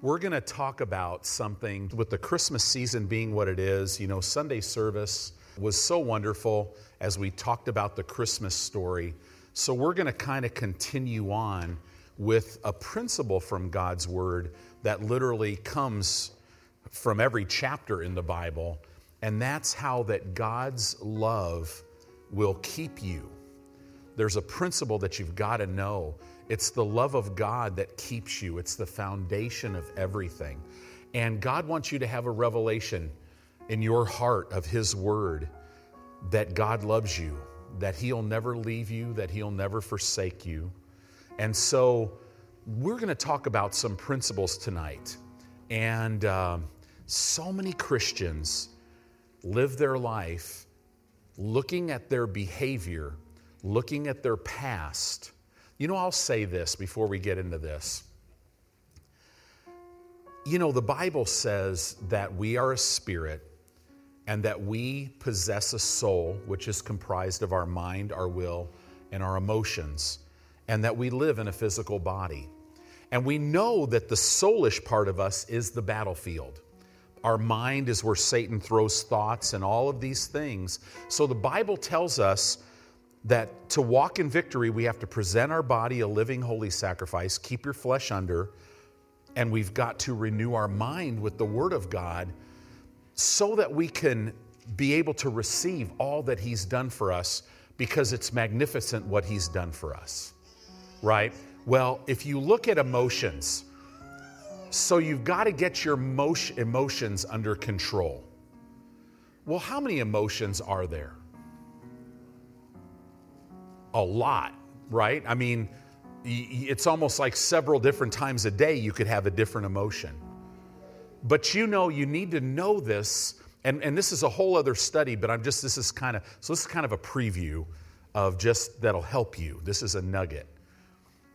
we're going to talk about something with the Christmas season being what it is. You know, Sunday service was so wonderful as we talked about the Christmas story. So we're going to kind of continue on with a principle from God's Word that literally comes from every chapter in the Bible, and that's how that God's love will keep you. There's a principle that you've got to know it's the love of God that keeps you, it's the foundation of everything. And God wants you to have a revelation in your heart of His Word that God loves you, that He'll never leave you, that He'll never forsake you. And so, we're going to talk about some principles tonight. And um, so many Christians live their life looking at their behavior, looking at their past you know, I'll say this before we get into this. You know, the Bible says that we are a spirit and that we possess a soul, which is comprised of our mind, our will, and our emotions, and that we live in a physical body. And we know that the soulish part of us is the battlefield. Our mind is where Satan throws thoughts and all of these things. So the Bible tells us that to walk in victory, we have to present our body a living, holy sacrifice, keep your flesh under, and we've got to renew our mind with the Word of God so that we can be able to receive all that He's done for us because it's magnificent what He's done for us. Right? Well, if you look at emotions, so you've got to get your emotions under control. Well, how many emotions are there? A lot, right? I mean, it's almost like several different times a day you could have a different emotion. But you know, you need to know this, and, and this is a whole other study, but I'm just, this is kind of, so this is kind of a preview of just that'll help you. This is a nugget.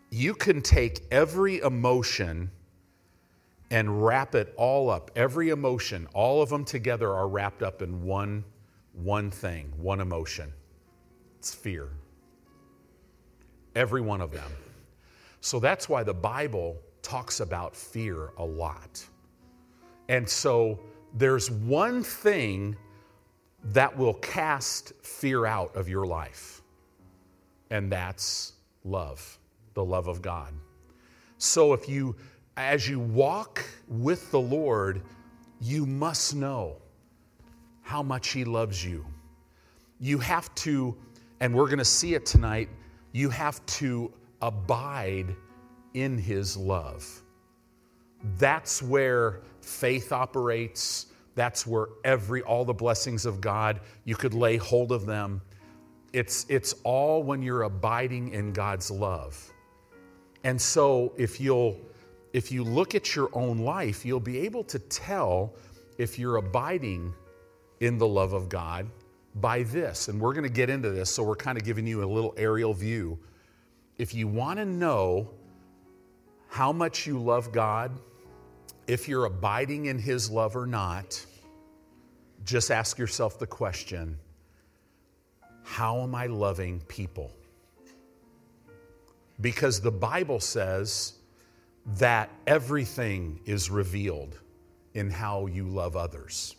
You can take every emotion and wrap it all up. Every emotion, all of them together are wrapped up in one, one thing, one emotion. It's fear every one of them. So that's why the Bible talks about fear a lot. And so there's one thing that will cast fear out of your life, and that's love, the love of God. So if you, as you walk with the Lord, you must know how much He loves you. You have to, and we're going to see it tonight you have to abide in His love. That's where faith operates. That's where every all the blessings of God you could lay hold of them. It's it's all when you're abiding in God's love. And so if you'll if you look at your own life, you'll be able to tell if you're abiding in the love of God by this, and we're going to get into this, so we're kind of giving you a little aerial view. If you want to know how much you love God, if you're abiding in His love or not, just ask yourself the question How am I loving people? Because the Bible says that everything is revealed in how you love others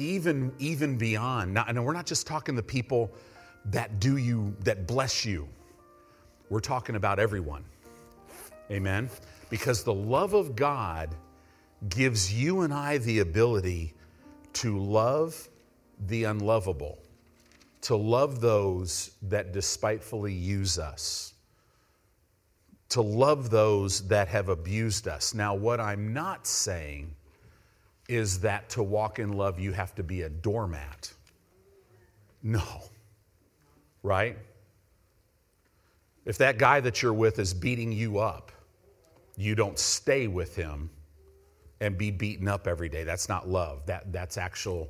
even, even beyond. Now, and we're not just talking the people that do you, that bless you. We're talking about everyone. Amen? Because the love of God gives you and I the ability to love the unlovable, to love those that despitefully use us, to love those that have abused us. Now, what I'm not saying is that to walk in love, you have to be a doormat. No. Right? If that guy that you're with is beating you up, you don't stay with him and be beaten up every day. That's not love. That, that's actual,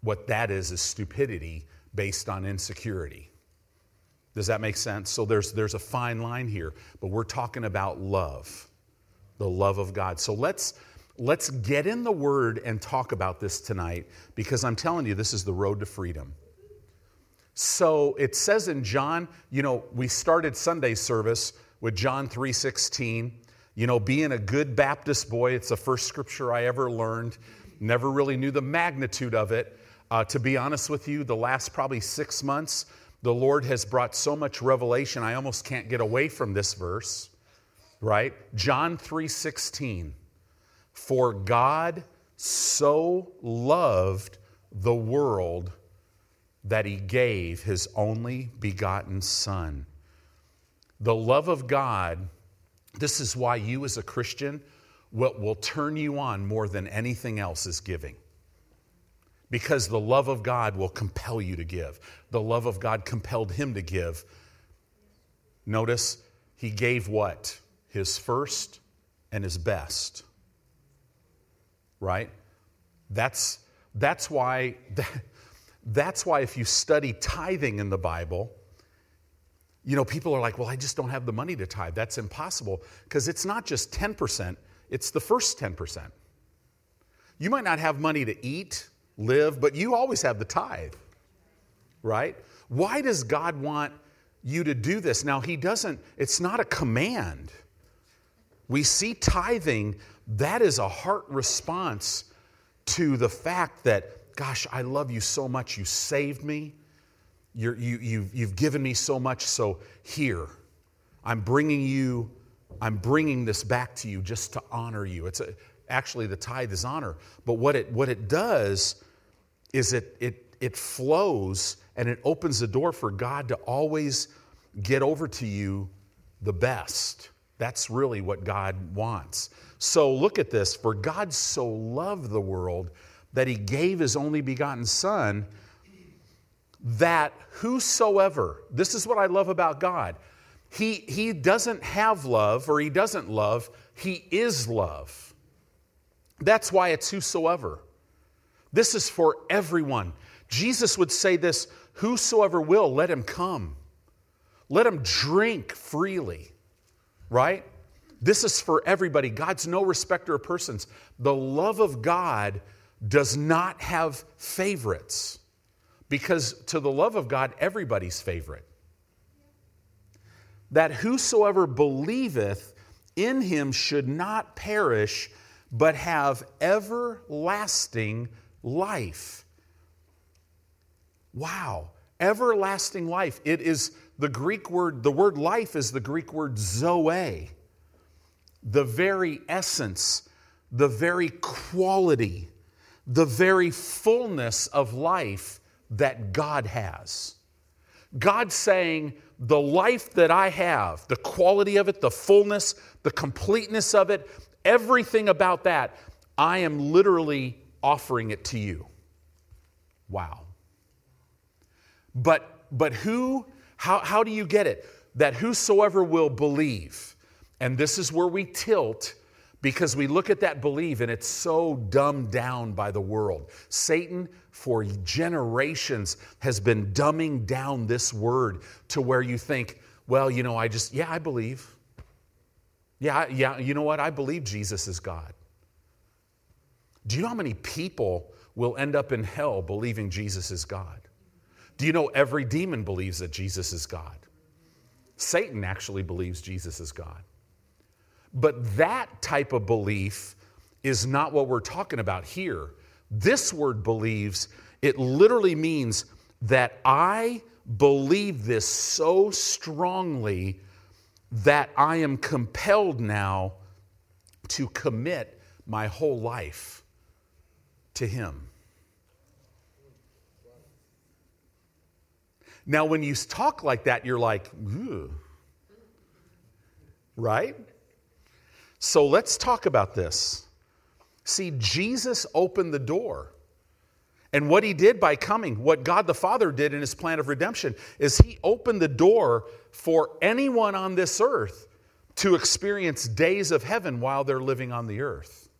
what that is, is stupidity based on insecurity. Does that make sense? So there's, there's a fine line here, but we're talking about love, the love of God. So let's Let's get in the Word and talk about this tonight because I'm telling you, this is the road to freedom. So it says in John, you know, we started Sunday service with John 3:16, You know, being a good Baptist boy, it's the first scripture I ever learned. Never really knew the magnitude of it. Uh, to be honest with you, the last probably six months, the Lord has brought so much revelation, I almost can't get away from this verse, right? John 3 16. For God so loved the world that he gave his only begotten Son. The love of God this is why you, as a Christian, what will turn you on more than anything else is giving. Because the love of God will compel you to give. The love of God compelled him to give. Notice, he gave what? His first and his best. Right? That's, that's why. That's why if you study tithing in the Bible, you know, people are like, well, I just don't have the money to tithe. That's impossible because it's not just 10%, it's the first 10%. You might not have money to eat, live, but you always have the tithe, right? Why does God want you to do this? Now, He doesn't, it's not a command. We see tithing, that is a heart response to the fact that, gosh, I love you so much, you saved me. You're, you, you've, you've given me so much, so here, I'm bringing you, I'm bringing this back to you just to honor you. It's a, actually the tithe is honor, but what it, what it does is it, it, it flows and it opens the door for God to always get over to you the best. That's really what God wants. So look at this. For God so loved the world that he gave his only begotten Son that whosoever, this is what I love about God, he, he doesn't have love or he doesn't love, he is love. That's why it's whosoever. This is for everyone. Jesus would say this whosoever will, let him come. Let him drink freely, right? This is for everybody. God's no respecter of persons. The love of God does not have favorites because to the love of God, everybody's favorite. That whosoever believeth in him should not perish, but have everlasting life. Wow, everlasting life. It is the Greek word, the word life is the Greek word zoe, the very essence, the very quality, the very fullness of life that God has. God saying, the life that I have, the quality of it, the fullness, the completeness of it, everything about that, I am literally offering it to you. Wow. But but who how, how do you get it? That whosoever will believe. And this is where we tilt because we look at that believe and it's so dumbed down by the world. Satan for generations has been dumbing down this word to where you think, well, you know, I just, yeah, I believe. Yeah, yeah, you know what? I believe Jesus is God. Do you know how many people will end up in hell believing Jesus is God? Do you know every demon believes that Jesus is God? Satan actually believes Jesus is God. But that type of belief is not what we're talking about here. This word believes, it literally means that I believe this so strongly that I am compelled now to commit my whole life to Him. Now, when you talk like that, you're like, right? So let's talk about this. See, Jesus opened the door. And what he did by coming, what God the Father did in his plan of redemption, is he opened the door for anyone on this earth to experience days of heaven while they're living on the earth.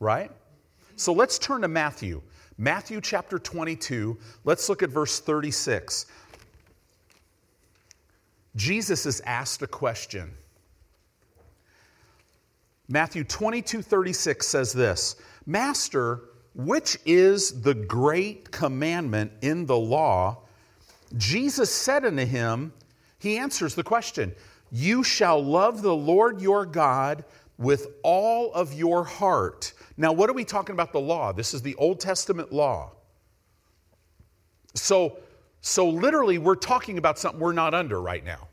Right? So let's turn to Matthew. Matthew chapter 22. Let's look at verse 36. Jesus is asked a question. Matthew 22 36 says this Master, which is the great commandment in the law? Jesus said unto him, He answers the question, You shall love the Lord your God with all of your heart. Now, what are we talking about the law? This is the Old Testament law. So, so literally, we're talking about something we're not under right now.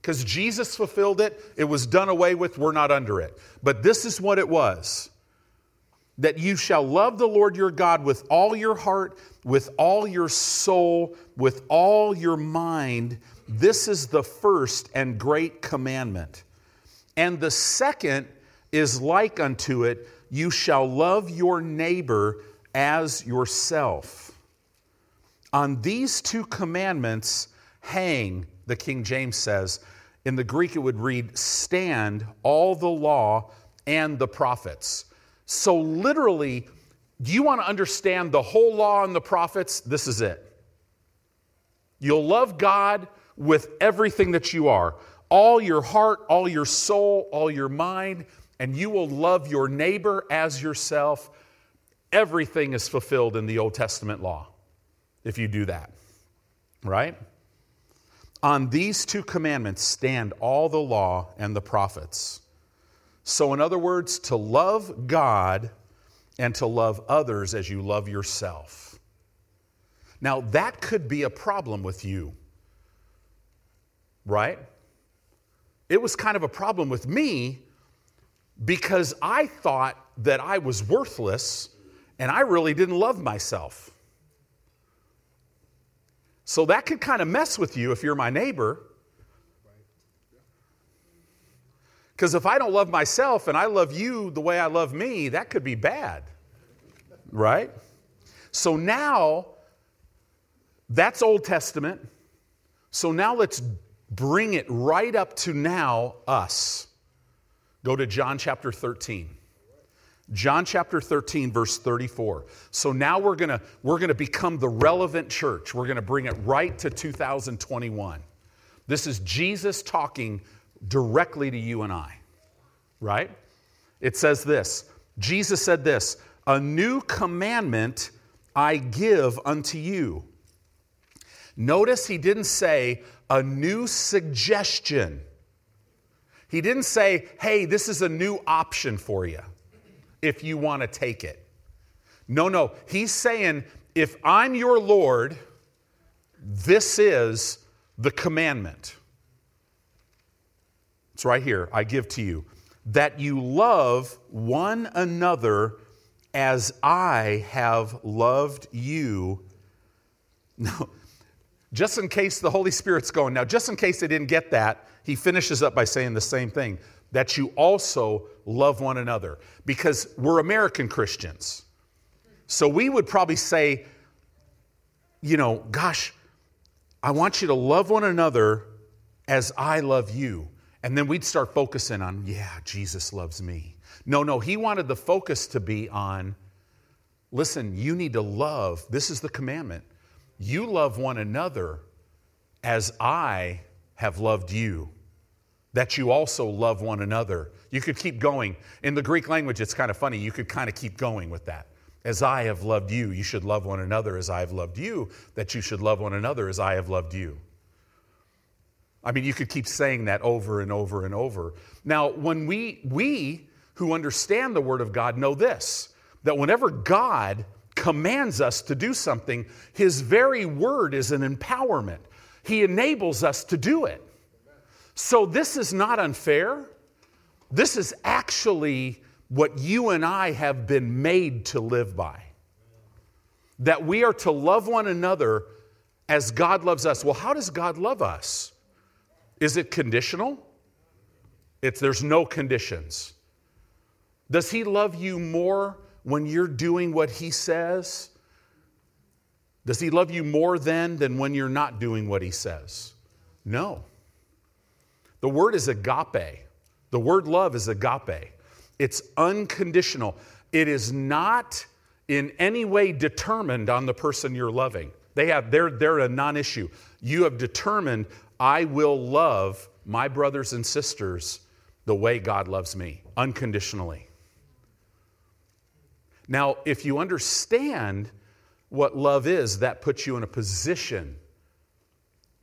Because Jesus fulfilled it, it was done away with, we're not under it. But this is what it was that you shall love the Lord your God with all your heart, with all your soul, with all your mind. This is the first and great commandment. And the second is like unto it you shall love your neighbor as yourself. On these two commandments hang, the King James says. In the Greek, it would read, stand all the law and the prophets. So, literally, do you want to understand the whole law and the prophets? This is it. You'll love God with everything that you are all your heart, all your soul, all your mind, and you will love your neighbor as yourself. Everything is fulfilled in the Old Testament law if you do that, right? On these two commandments stand all the law and the prophets. So, in other words, to love God and to love others as you love yourself. Now, that could be a problem with you, right? It was kind of a problem with me because I thought that I was worthless and I really didn't love myself. So that could kind of mess with you if you're my neighbor. Because if I don't love myself and I love you the way I love me, that could be bad. Right? So now, that's Old Testament. So now let's bring it right up to now, us. Go to John chapter 13. John chapter 13 verse 34. So now we're going to we're going to become the relevant church. We're going to bring it right to 2021. This is Jesus talking directly to you and I, right? It says this Jesus said this A new commandment I give unto you. Notice he didn't say a new suggestion. He didn't say, hey, this is a new option for you if you want to take it. No, no. He's saying, if I'm your Lord, this is the commandment. It's right here. I give to you that you love one another as I have loved you. No, just in case the Holy Spirit's going, now, just in case they didn't get that, he finishes up by saying the same thing that you also love one another because we're American Christians. So we would probably say, you know, gosh, I want you to love one another as I love you. And then we'd start focusing on, yeah, Jesus loves me. No, no, he wanted the focus to be on, listen, you need to love. This is the commandment. You love one another as I have loved you, that you also love one another. You could keep going. In the Greek language, it's kind of funny. You could kind of keep going with that. As I have loved you, you should love one another as I have loved you, that you should love one another as I have loved you. I mean, you could keep saying that over and over and over. Now, when we, we who understand the Word of God know this that whenever God commands us to do something, His very Word is an empowerment. He enables us to do it. So, this is not unfair. This is actually what you and I have been made to live by. That we are to love one another as God loves us. Well, how does God love us? Is it conditional? There's no conditions. Does he love you more when you're doing what he says? Does he love you more then than when you're not doing what he says? No. The word is agape. The word love is agape. It's unconditional. It is not in any way determined on the person you're loving. They have, they're, they're a non issue. You have determined, I will love my brothers and sisters the way God loves me, unconditionally. Now, if you understand what love is, that puts you in a position,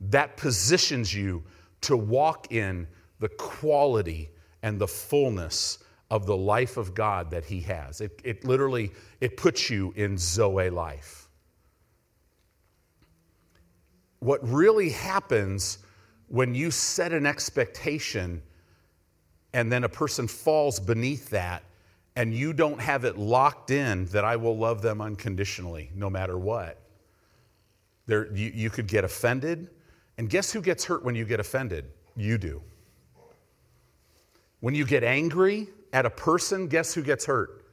that positions you to walk in the quality and the fullness of the life of God that he has. It, it literally it puts you in Zoe life. What really happens when you set an expectation and then a person falls beneath that and you don't have it locked in that I will love them unconditionally no matter what. There, you, you could get offended. And guess who gets hurt when you get offended? You do. When you get angry at a person, guess who gets hurt?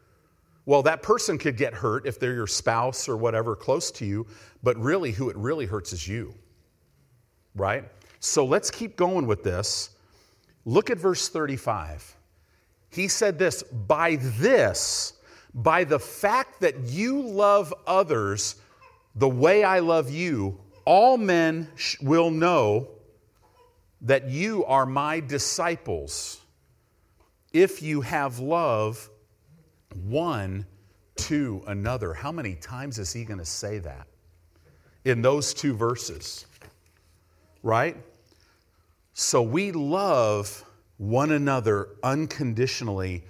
Well, that person could get hurt if they're your spouse or whatever close to you, but really, who it really hurts is you. Right? So let's keep going with this. Look at verse 35. He said this by this, by the fact that you love others the way I love you, all men will know that you are my disciples if you have love one to another. How many times is he going to say that in those two verses? Right? So we love one another unconditionally,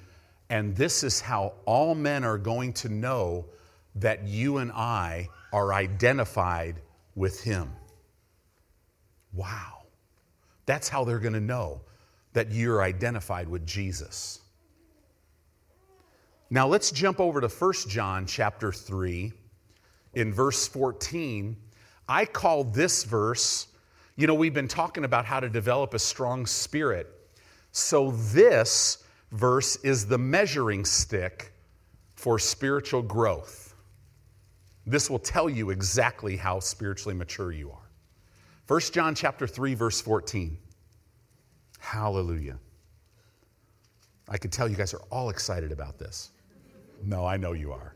and this is how all men are going to know that you and I are identified with him. Wow. That's how they're going to know that you're identified with Jesus. Now let's jump over to 1 John chapter 3 in verse 14. I call this verse, you know, we've been talking about how to develop a strong spirit. So this verse is the measuring stick for spiritual growth. This will tell you exactly how spiritually mature you are. 1 John chapter 3 verse 14. Hallelujah. I can tell you guys are all excited about this. No, I know you are.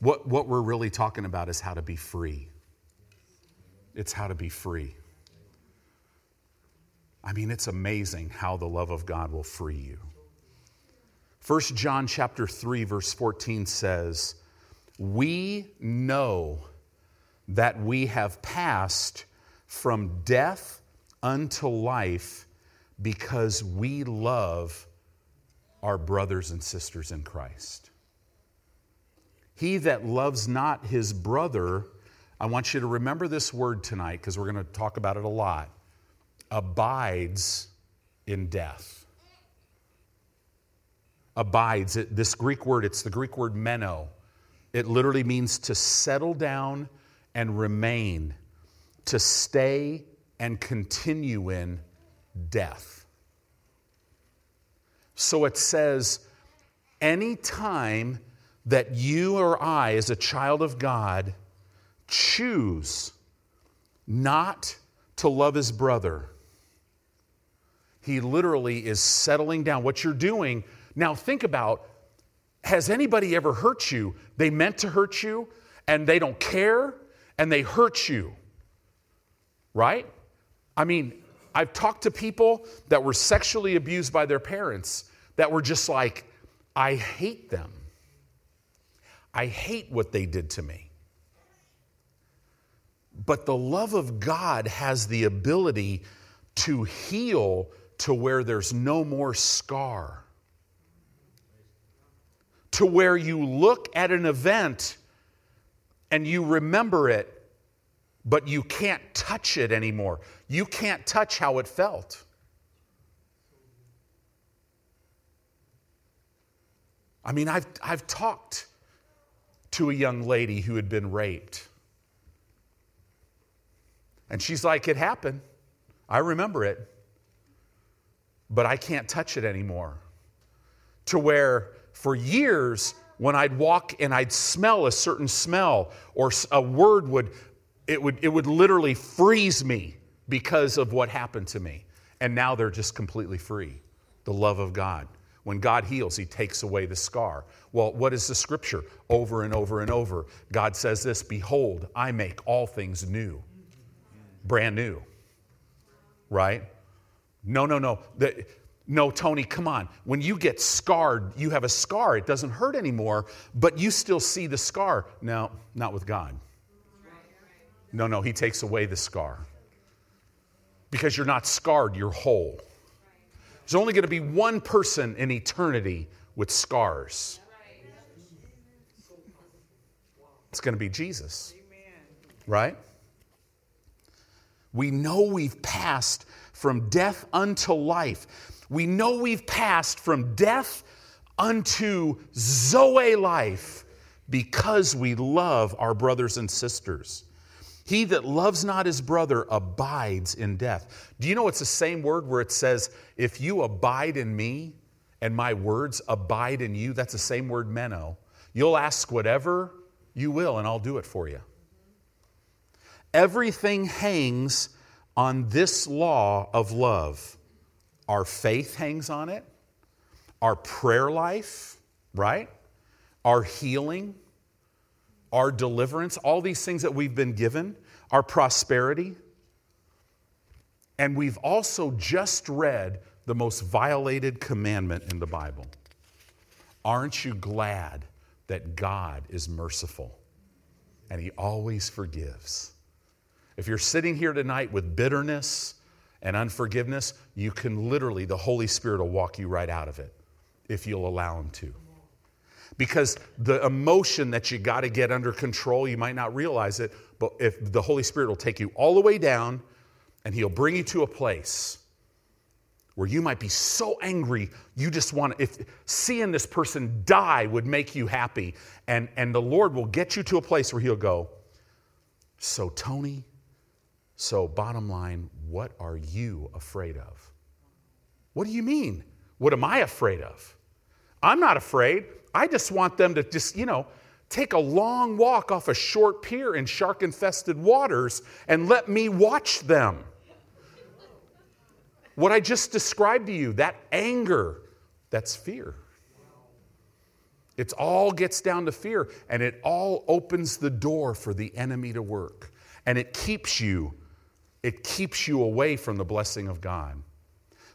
What, what we're really talking about is how to be free. It's how to be free. I mean, it's amazing how the love of God will free you. 1 John chapter 3 verse 14 says, "We know that we have passed from death unto life because we love our brothers and sisters in Christ. He that loves not his brother, I want you to remember this word tonight because we're going to talk about it a lot, abides in death. Abides, this Greek word, it's the Greek word meno. It literally means to settle down and remain to stay and continue in death. So it says, any time that you or I, as a child of God, choose not to love his brother, he literally is settling down. What you're doing, now think about has anybody ever hurt you? They meant to hurt you and they don't care and they hurt you right? I mean, I've talked to people that were sexually abused by their parents that were just like, I hate them. I hate what they did to me. But the love of God has the ability to heal to where there's no more scar. To where you look at an event and you remember it but you can't touch it anymore. You can't touch how it felt. I mean, I've, I've talked to a young lady who had been raped. And she's like, It happened. I remember it. But I can't touch it anymore. To where for years, when I'd walk and I'd smell a certain smell or a word would it would, it would literally freeze me because of what happened to me. And now they're just completely free. The love of God. When God heals, He takes away the scar. Well, what is the scripture? Over and over and over. God says this Behold, I make all things new, brand new. Right? No, no, no. The, no, Tony, come on. When you get scarred, you have a scar. It doesn't hurt anymore, but you still see the scar. No, not with God. No, no, he takes away the scar. because you're not scarred, you're whole. There's only going to be one person in eternity with scars. It's going to be Jesus. Right? We know we've passed from death unto life. We know we've passed from death unto Zoe life because we love our brothers and sisters. He that loves not his brother abides in death. Do you know it's the same word where it says, if you abide in me and my words abide in you? That's the same word, meno. You'll ask whatever you will, and I'll do it for you. Everything hangs on this law of love. Our faith hangs on it, our prayer life, right? Our healing, our deliverance, all these things that we've been given, our prosperity. And we've also just read the most violated commandment in the Bible. Aren't you glad that God is merciful and He always forgives? If you're sitting here tonight with bitterness and unforgiveness, you can literally, the Holy Spirit will walk you right out of it if you'll allow Him to. Because the emotion that you got to get under control, you might not realize it, but if the Holy Spirit will take you all the way down and He'll bring you to a place where you might be so angry you just want to if seeing this person die would make you happy and and the lord will get you to a place where he'll go so tony so bottom line what are you afraid of what do you mean what am i afraid of i'm not afraid I just want them to just, you know, take a long walk off a short pier in shark infested waters and let me watch them. What I just described to you, that anger, that's fear. It all gets down to fear, and it all opens the door for the enemy to work. And it keeps you, it keeps you away from the blessing of God.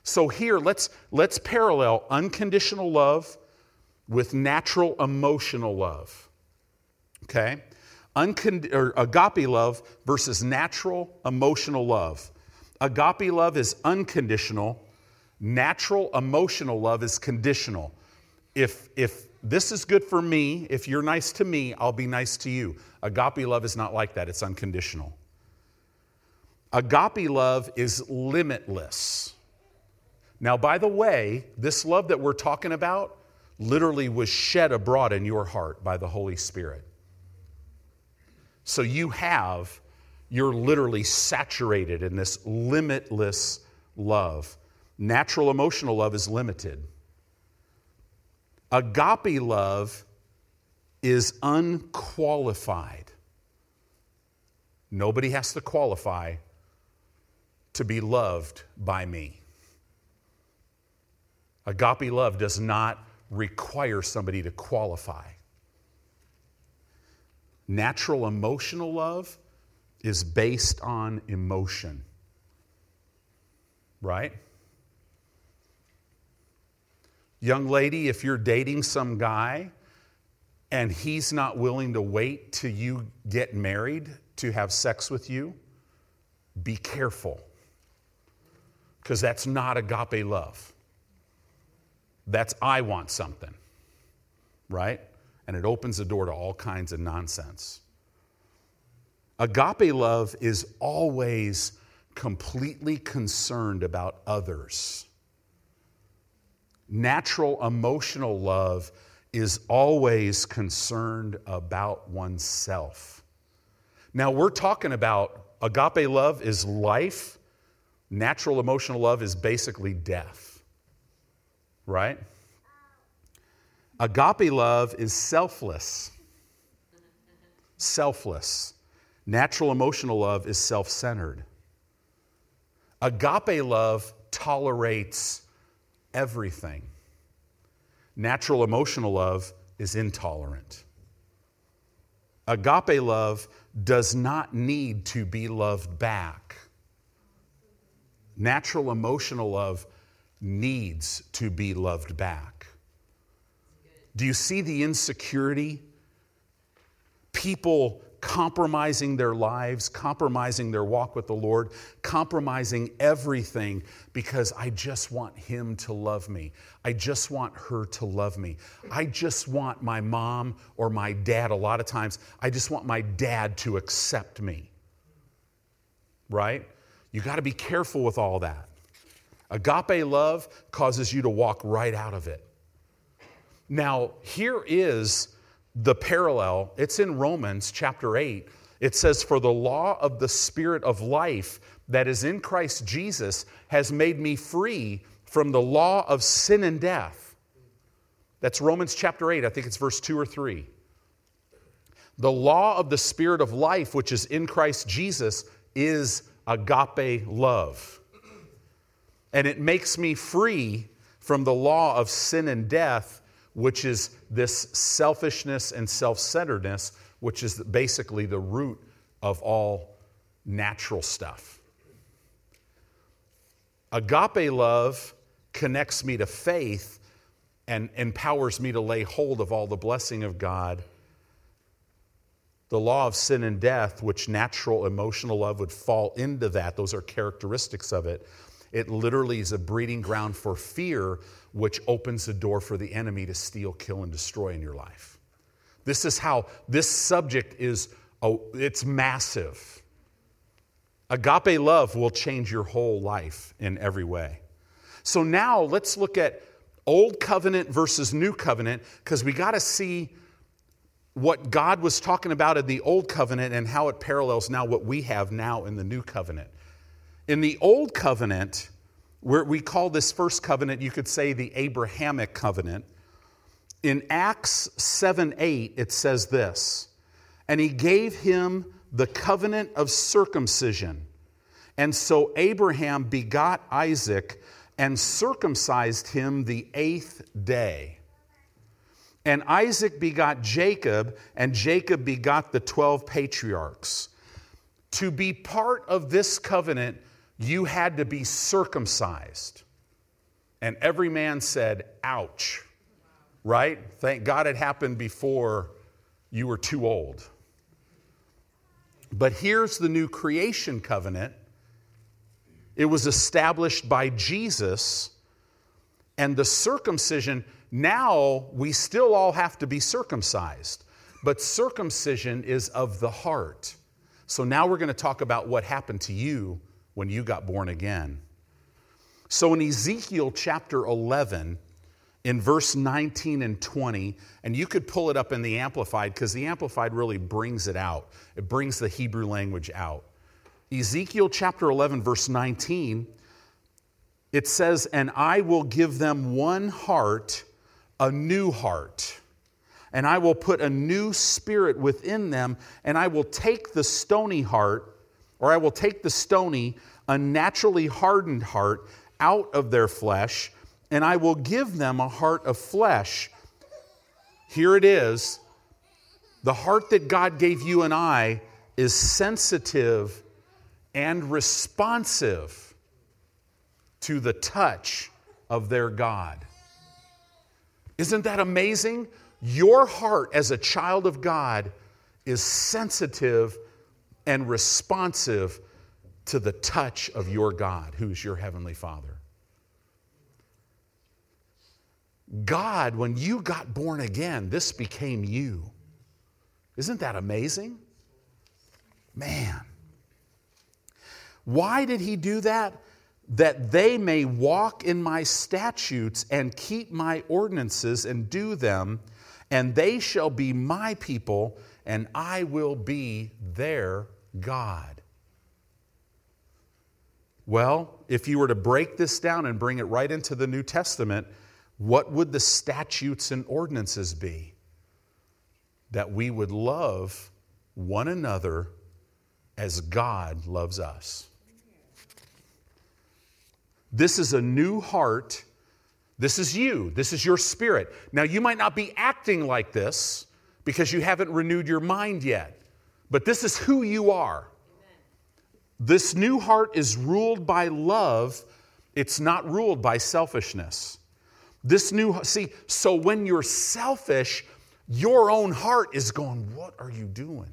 So here, let's, let's parallel unconditional love with natural emotional love. Okay? Uncond- or agape love versus natural emotional love. Agape love is unconditional, natural emotional love is conditional. If, if this is good for me, if you're nice to me, I'll be nice to you. Agape love is not like that, it's unconditional. Agape love is limitless. Now, by the way, this love that we're talking about literally was shed abroad in your heart by the Holy Spirit. So you have, you're literally saturated in this limitless love. Natural emotional love is limited. Agape love is unqualified. Nobody has to qualify to be loved by me. Agape love does not require somebody to qualify. Natural emotional love is based on emotion, right? Young lady, if you're dating some guy and he's not willing to wait till you get married to have sex with you, be careful because that's not agape love. That's I want something, right? And it opens the door to all kinds of nonsense. Agape love is always completely concerned about others. Natural emotional love is always concerned about oneself. Now, we're talking about agape love is life, natural emotional love is basically death right? Agape love is selfless. Selfless. Natural emotional love is self centered. Agape love tolerates everything. Natural emotional love is intolerant. Agape love does not need to be loved back. Natural emotional love needs to be loved back. Do you see the insecurity? People compromising their lives, compromising their walk with the Lord, compromising everything because I just want Him to love me. I just want her to love me. I just want my mom or my dad, a lot of times, I just want my dad to accept me. Right? You got to be careful with all that. Agape love causes you to walk right out of it. Now, here is the parallel. It's in Romans chapter 8. It says, For the law of the Spirit of life that is in Christ Jesus has made me free from the law of sin and death. That's Romans chapter 8. I think it's verse 2 or 3. The law of the Spirit of life, which is in Christ Jesus, is agape love. And it makes me free from the law of sin and death which is this selfishness and self centeredness, which is basically the root of all natural stuff. Agape love connects me to faith and empowers me to lay hold of all the blessing of God. The law of sin and death, which natural emotional love would fall into that, those are characteristics of it. It literally is a breeding ground for fear, which opens the door for the enemy to steal, kill, and destroy in your life. This is how this subject is, oh, it's massive. Agape love will change your whole life in every way. So now let's look at Old Covenant versus New Covenant because we got to see what God was talking about in the Old Covenant and how it parallels now what we have now in the New Covenant. In the Old Covenant, where we call this first covenant, you could say the Abrahamic covenant. In Acts 7 8, it says this And he gave him the covenant of circumcision. And so Abraham begot Isaac and circumcised him the eighth day. And Isaac begot Jacob, and Jacob begot the 12 patriarchs. To be part of this covenant, you had to be circumcised. And every man said, ouch, right? Thank God it happened before you were too old. But here's the new creation covenant it was established by Jesus, and the circumcision, now we still all have to be circumcised, but circumcision is of the heart. So now we're going to talk about what happened to you when you got born again. So in Ezekiel chapter 11, in verse 19 and 20, and you could pull it up in the Amplified because the Amplified really brings it out. It brings the Hebrew language out. Ezekiel chapter 11, verse 19, it says, And I will give them one heart, a new heart. And I will put a new spirit within them, and I will take the stony heart or I will take the stony, unnaturally hardened heart out of their flesh, and I will give them a heart of flesh. Here it is. The heart that God gave you and I is sensitive and responsive to the touch of their God. Isn't that amazing? Your heart as a child of God is sensitive and responsive to the touch of your God, who's your Heavenly Father. God, when you got born again, this became you. Isn't that amazing? Man. Why did he do that? That they may walk in my statutes and keep my ordinances and do them, and they shall be my people, and I will be their God. Well, if you were to break this down and bring it right into the New Testament, what would the statutes and ordinances be? That we would love one another as God loves us. This is a new heart. This is you. This is your spirit. Now, you might not be acting like this because you haven't renewed your mind yet. But this is who you are. This new heart is ruled by love, it's not ruled by selfishness. This new, see, so when you're selfish, your own heart is going, What are you doing?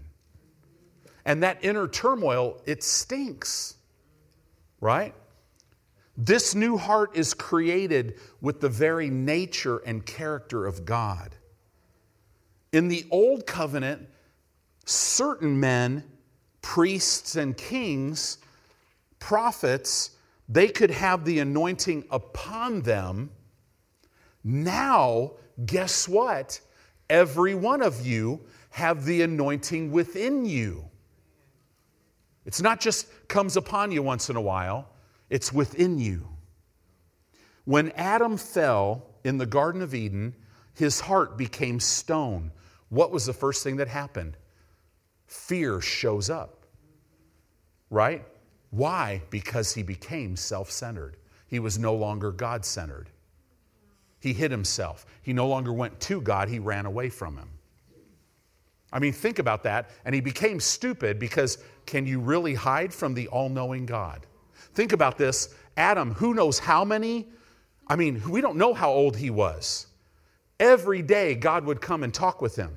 And that inner turmoil, it stinks, right? This new heart is created with the very nature and character of God. In the old covenant, certain men, priests and kings, prophets, they could have the anointing upon them. Now, guess what? Every one of you have the anointing within you. It's not just comes upon you once in a while, it's within you. When Adam fell in the Garden of Eden, his heart became stone. What was the first thing that happened? Fear shows up, right? Why? Because he became self centered. He was no longer God centered. He hid himself. He no longer went to God, he ran away from him. I mean, think about that. And he became stupid because can you really hide from the all knowing God? Think about this Adam, who knows how many? I mean, we don't know how old he was. Every day, God would come and talk with him.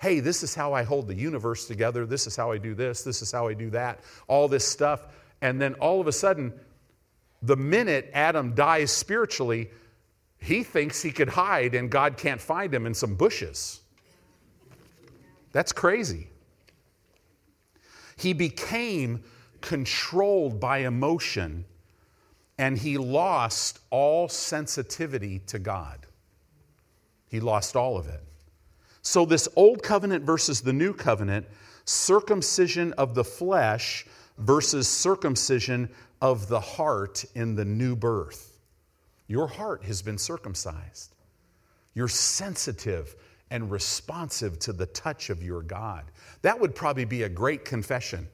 Hey, this is how I hold the universe together. This is how I do this. This is how I do that. All this stuff. And then all of a sudden, the minute Adam dies spiritually, he thinks he could hide and God can't find him in some bushes. That's crazy. He became controlled by emotion and he lost all sensitivity to God. He lost all of it. So, this old covenant versus the new covenant, circumcision of the flesh versus circumcision of the heart in the new birth. Your heart has been circumcised. You're sensitive and responsive to the touch of your God. That would probably be a great confession.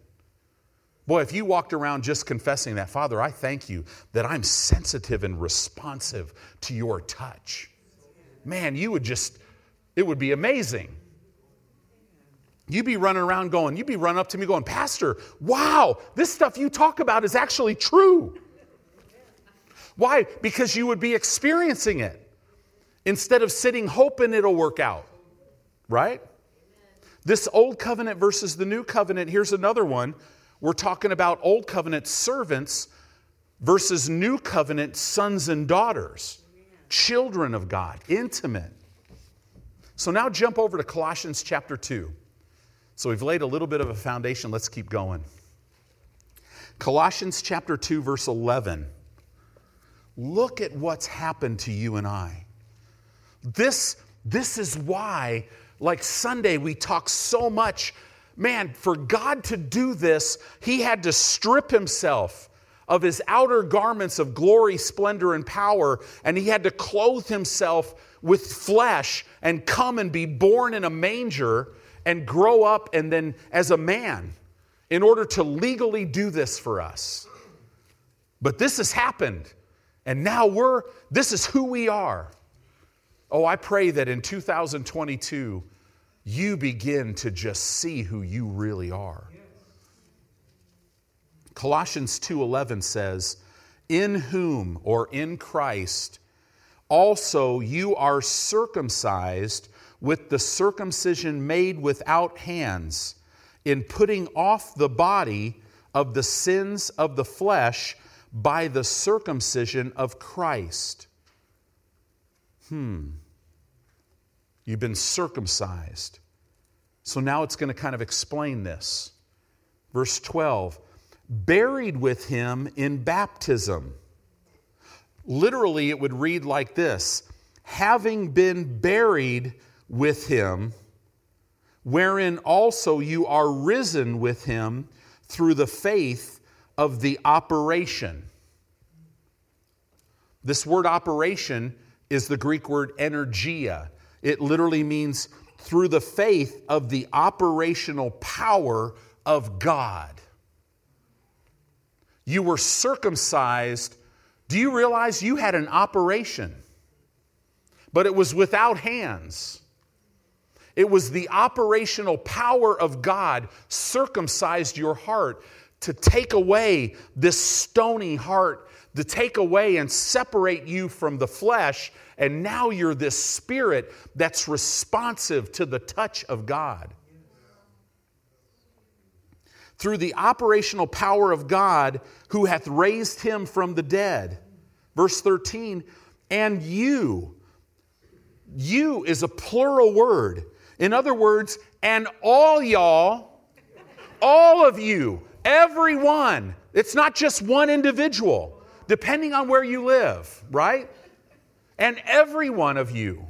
Boy, if you walked around just confessing that, Father, I thank you that I'm sensitive and responsive to your touch. Man, you would just, it would be amazing. You'd be running around going, you'd be running up to me going, Pastor, wow, this stuff you talk about is actually true. Why? Because you would be experiencing it instead of sitting hoping it'll work out, right? This old covenant versus the new covenant, here's another one. We're talking about old covenant servants versus new covenant sons and daughters, children of God, intimate. So now jump over to Colossians chapter 2. So we've laid a little bit of a foundation. Let's keep going. Colossians chapter 2, verse 11. Look at what's happened to you and I. This, this is why, like Sunday, we talk so much. Man, for God to do this, He had to strip Himself of His outer garments of glory, splendor, and power, and He had to clothe Himself with flesh and come and be born in a manger and grow up and then as a man in order to legally do this for us. But this has happened. And now we're, this is who we are. Oh, I pray that in 2022, you begin to just see who you really are. Colossians 2:11 says, "In whom or in Christ also you are circumcised with the circumcision made without hands, in putting off the body of the sins of the flesh by the circumcision of Christ." Hmm. You've been circumcised. So now it's going to kind of explain this. Verse 12 buried with him in baptism. Literally, it would read like this having been buried with him, wherein also you are risen with him through the faith of the operation. This word operation is the Greek word energia. It literally means through the faith of the operational power of God. You were circumcised. Do you realize you had an operation? But it was without hands. It was the operational power of God circumcised your heart to take away this stony heart, to take away and separate you from the flesh and now you're this spirit that's responsive to the touch of God. through the operational power of God who hath raised him from the dead. Verse 13, and you, you is a plural word. In other words, and all y'all, all of you, everyone, it's not just one individual, depending on where you live, right? And every one of you,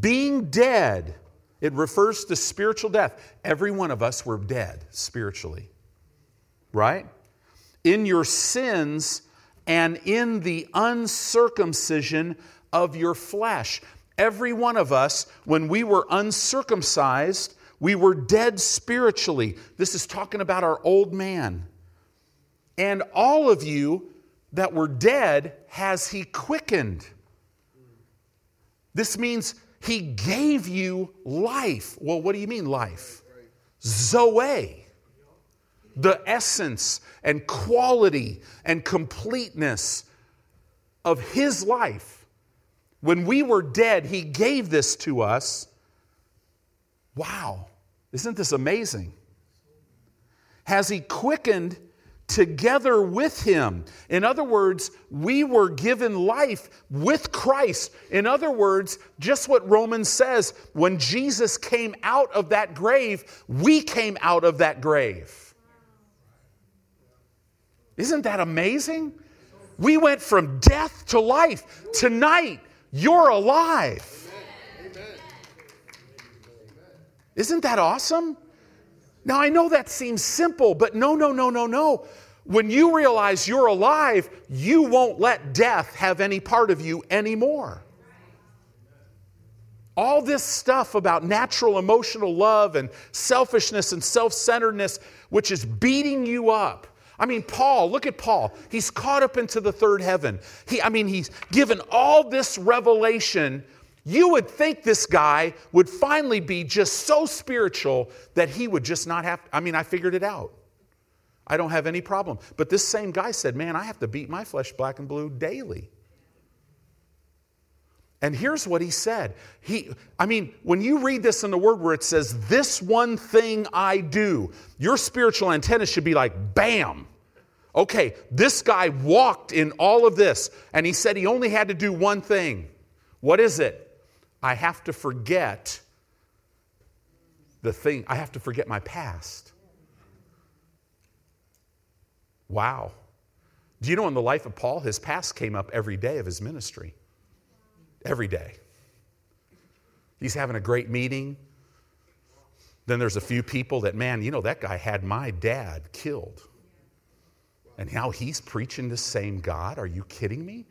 being dead, it refers to spiritual death. Every one of us were dead spiritually, right? In your sins and in the uncircumcision of your flesh. Every one of us, when we were uncircumcised, we were dead spiritually. This is talking about our old man. And all of you that were dead has he quickened. This means he gave you life. Well, what do you mean, life? Zoe. The essence and quality and completeness of his life. When we were dead, he gave this to us. Wow, isn't this amazing? Has he quickened together with him. In other words, we were given life with Christ. In other words, just what Romans says when Jesus came out of that grave, we came out of that grave. Isn't that amazing? We went from death to life. Tonight, you're alive. Isn't that awesome? Now, I know that seems simple, but no, no, no, no, no. When you realize you're alive, you won't let death have any part of you anymore. All this stuff about natural emotional love and selfishness and self centeredness, which is beating you up. I mean, Paul, look at Paul. He's caught up into the third heaven. He, I mean, he's given all this revelation you would think this guy would finally be just so spiritual that he would just not have. I mean, I figured it out. I don't have any problem. But this same guy said, Man, I have to beat my flesh black and blue daily. And here's what he said. He, I mean, when you read this in the word where it says, This one thing I do, your spiritual antenna should be like, Bam. Okay, this guy walked in all of this, and he said he only had to do one thing. What is it? I have to forget the thing, I have to forget my past. Wow. Do you know in the life of Paul, his past came up every day of his ministry? Every day. He's having a great meeting. Then there's a few people that, man, you know, that guy had my dad killed. And now he's preaching the same God. Are you kidding me?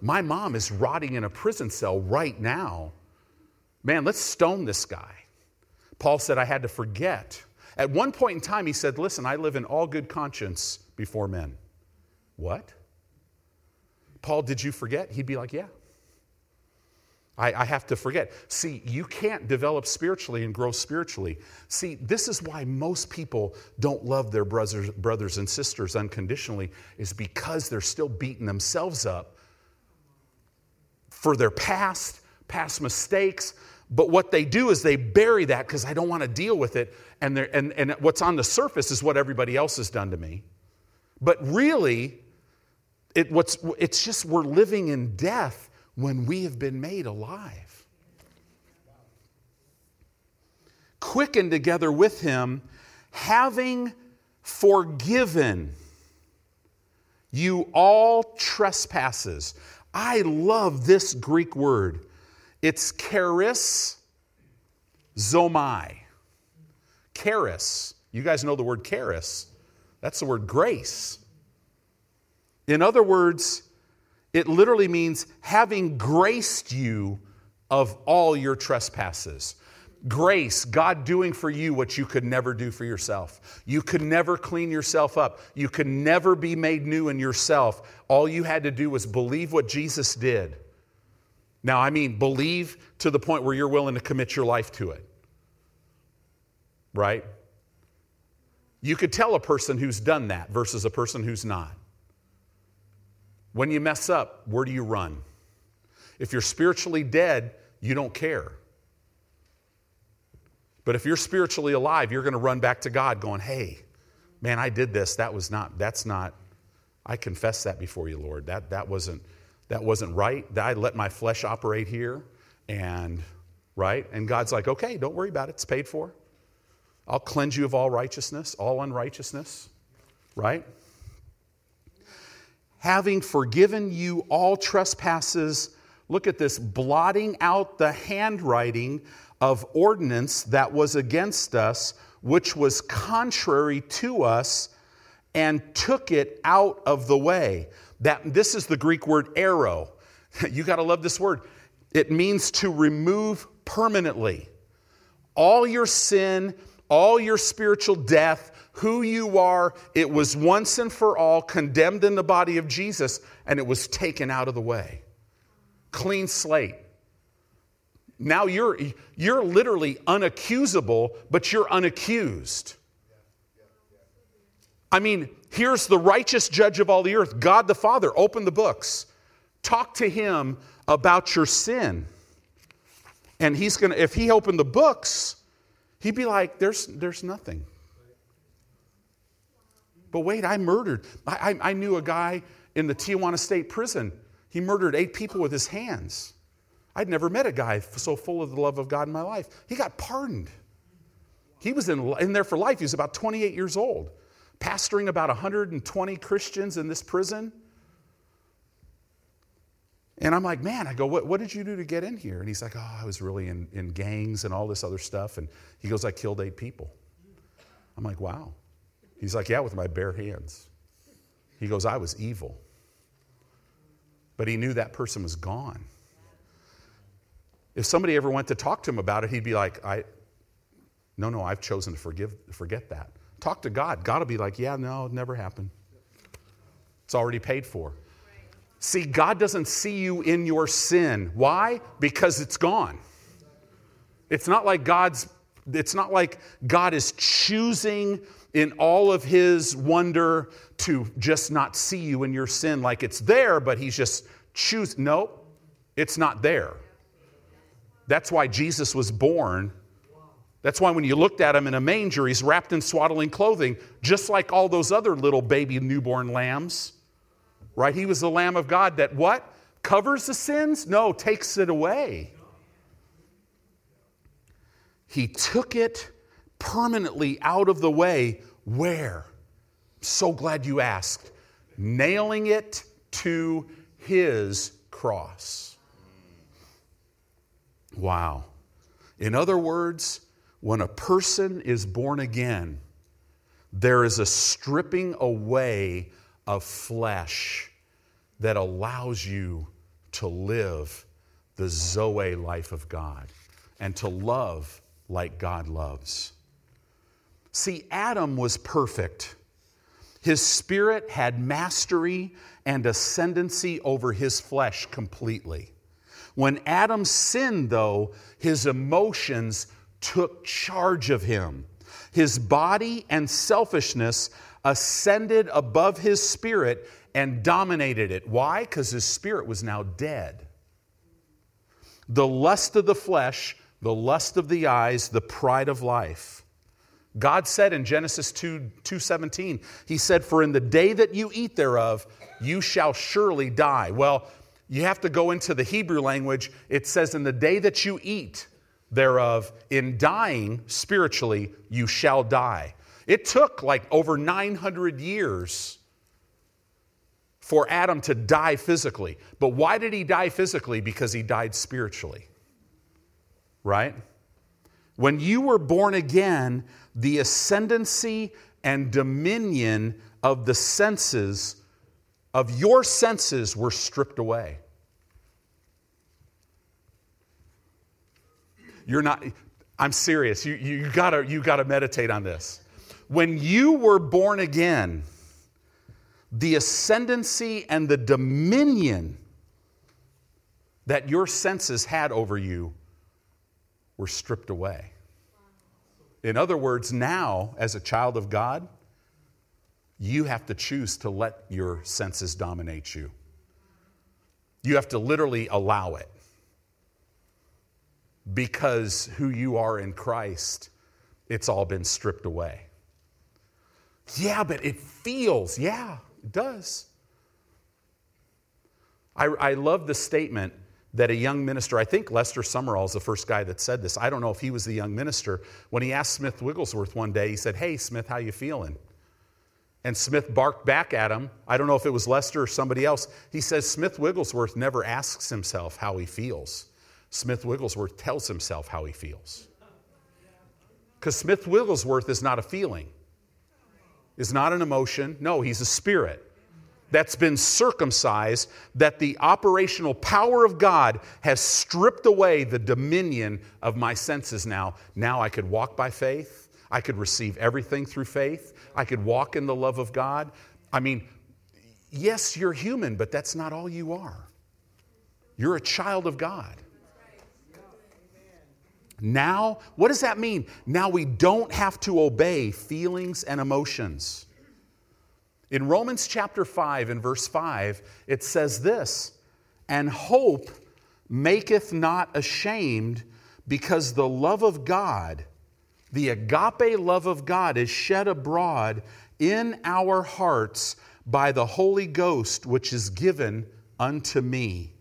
My mom is rotting in a prison cell right now Man, let's stone this guy. Paul said, I had to forget. At one point in time, he said, Listen, I live in all good conscience before men. What? Paul, did you forget? He'd be like, Yeah. I, I, have to forget. See, you can't develop spiritually and grow spiritually. See, this is why most people don't love their brothers, brothers and sisters unconditionally, is because they're still beating themselves up for their past, past mistakes, but what they do is they bury that because I don't want to deal with it. And, and, and what's on the surface is what everybody else has done to me. But really, it, what's, it's just we're living in death when we have been made alive. Quickened together with him, having forgiven you all trespasses. I love this Greek word it's charis zomai. Charis. You guys know the word charis. That's the word grace. In other words, it literally means having graced you of all your trespasses. Grace, God doing for you what you could never do for yourself. You could never clean yourself up. You could never be made new in yourself. All you had to do was believe what Jesus did. Now, I mean, believe to the point where you're willing to commit your life to it. Right? You could tell a person who's done that versus a person who's not. When you mess up, where do you run? If you're spiritually dead, you don't care. But if you're spiritually alive, you're going to run back to God going, hey, man, I did this. That was not, that's not, I confess that before you, Lord. That, that, wasn't, that wasn't right. that I let my flesh operate here. And, right? And God's like, okay, don't worry about it. It's paid for. I'll cleanse you of all righteousness, all unrighteousness, right? Having forgiven you all trespasses, look at this, blotting out the handwriting of ordinance that was against us, which was contrary to us, and took it out of the way. That this is the Greek word airo. You got to love this word. It means to remove permanently. All your sin, all your spiritual death, who you are, it was once and for all condemned in the body of Jesus and it was taken out of the way. Clean slate. Now you're, you're literally unaccusable, but you're unaccused. I mean, here's the righteous judge of all the earth, God the Father. Open the books. Talk to him about your sin. And he's going to, if he opened the books, he'd be like, there's, there's nothing. But wait, I murdered. I, I, I knew a guy in the Tijuana State Prison. He murdered eight people with his hands. I'd never met a guy so full of the love of God in my life. He got pardoned. He was in, in there for life. He was about 28 years old, pastoring about 120 Christians in this prison. And I'm like, man, I go, what, what did you do to get in here? And he's like, oh, I was really in, in gangs and all this other stuff. And he goes, I killed eight people. I'm like, wow. He's like, yeah, with my bare hands. He goes, I was evil. But he knew that person was gone. If somebody ever went to talk to him about it, he'd be like, I, no, no, I've chosen to forgive, forget that. Talk to God. God will be like, yeah, no, it never happened. It's already paid for. See, God doesn't see you in your sin. Why? Because it's gone. It's not like God's it's not like God is choosing in all of his wonder to just not see you in your sin like it's there, but he's just choose no, it's not there. That's why Jesus was born. That's why when you looked at him in a manger, he's wrapped in swaddling clothing, just like all those other little baby newborn lambs. Right? He was the Lamb of God that what? Covers the sins? No, takes it away. He took it permanently out of the way. Where? so glad you asked. Nailing it to his cross. Wow. In other words, when a person is born again, there is a stripping away of flesh that allows you to live the Zoe life of God and to love like God loves. See, Adam was perfect. His spirit had mastery and ascendancy over his flesh completely. When Adam sinned, though, his emotions took charge of him. His body and selfishness ascended above his spirit and dominated it. Why? Because his spirit was now dead. The lust of the flesh, the lust of the eyes, the pride of life. God said in Genesis 2 2:17, He said, For in the day that you eat thereof, you shall surely die. Well, you have to go into the Hebrew language. It says, In the day that you eat thereof, in dying spiritually, you shall die. It took like over 900 years for Adam to die physically. But why did he die physically? Because he died spiritually. Right? When you were born again, the ascendancy and dominion of the senses of your senses were stripped away. You're not, I'm serious. You, you, gotta, you gotta meditate on this. When you were born again, the ascendancy and the dominion that your senses had over you were stripped away. In other words, now, as a child of God, you have to choose to let your senses dominate you. You have to literally allow it. Because who you are in Christ it's all been stripped away. Yeah, but it feels. Yeah, it does. I, I love the statement that a young minister, I think Lester Sumrall is the first guy that said this. I don't know if he was the young minister. When he asked Smith Wigglesworth one day, he said, Hey, Smith, how you feeling? And Smith barked back at him. I don't know if it was Lester or somebody else. He says Smith Wigglesworth never asks himself how he feels. Smith Wigglesworth tells himself how he feels. Because Smith Wigglesworth is not a feeling, is not an emotion. No, he's a spirit that's been circumcised, that the operational power of God has stripped away the dominion of my senses now. Now I could walk by faith. I could receive everything through faith. I could walk in the love of God. I mean, yes, you're human, but that's not all you are. You're a child of God. Now, what does that mean? Now we don't have to obey feelings and emotions. In Romans chapter 5 and verse 5, it says this And hope maketh not ashamed, because the love of God, the agape love of God, is shed abroad in our hearts by the Holy Ghost, which is given unto me.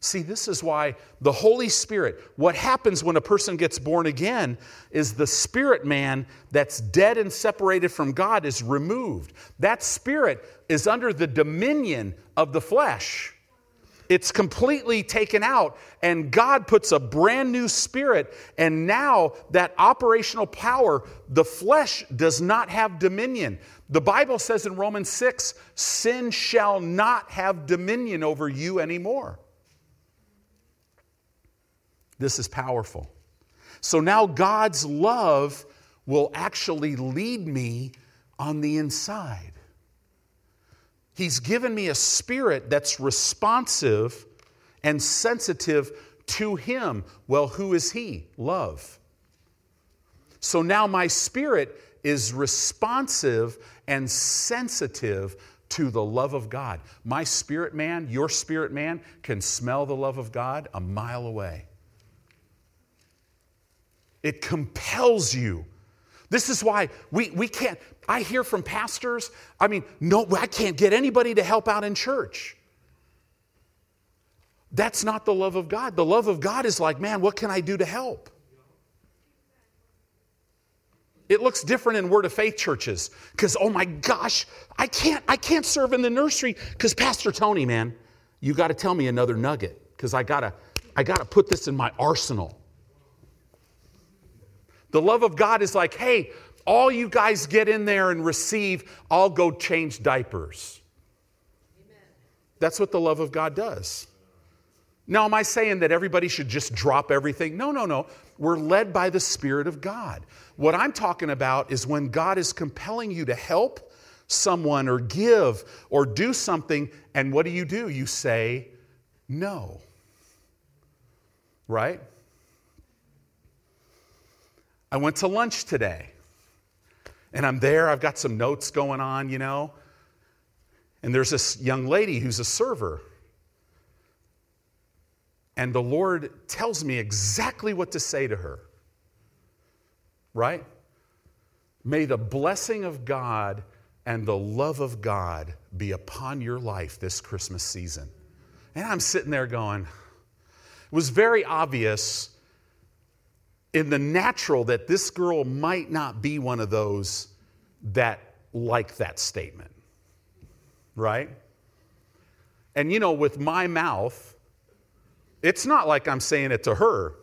See, this is why the Holy Spirit, what happens when a person gets born again is the spirit man that's dead and separated from God is removed. That spirit is under the dominion of the flesh. It's completely taken out, and God puts a brand new spirit, and now that operational power, the flesh does not have dominion. The Bible says in Romans 6 sin shall not have dominion over you anymore. This is powerful. So now God's love will actually lead me on the inside. He's given me a spirit that's responsive and sensitive to Him. Well, who is He? Love. So now my spirit is responsive and sensitive to the love of God. My spirit man, your spirit man, can smell the love of God a mile away. It compels you. This is why we, we can't. I hear from pastors, I mean, no, I can't get anybody to help out in church. That's not the love of God. The love of God is like, man, what can I do to help? It looks different in Word of Faith churches because, oh my gosh, I can't, I can't serve in the nursery because Pastor Tony, man, you got to tell me another nugget because I gotta, I gotta put this in my arsenal. The love of God is like, hey, all you guys get in there and receive, I'll go change diapers. Amen. That's what the love of God does. Now, am I saying that everybody should just drop everything? No, no, no. We're led by the Spirit of God. What I'm talking about is when God is compelling you to help someone or give or do something, and what do you do? You say no. Right? I went to lunch today. And I'm there, I've got some notes going on, you know. And there's this young lady who's a server. And the Lord tells me exactly what to say to her. Right? May the blessing of God and the love of God be upon your life this Christmas season. And I'm sitting there going, it was very obvious in the natural that this girl might not be one of those that like that statement. Right? And you know, with my mouth, it's not like I'm saying it to her.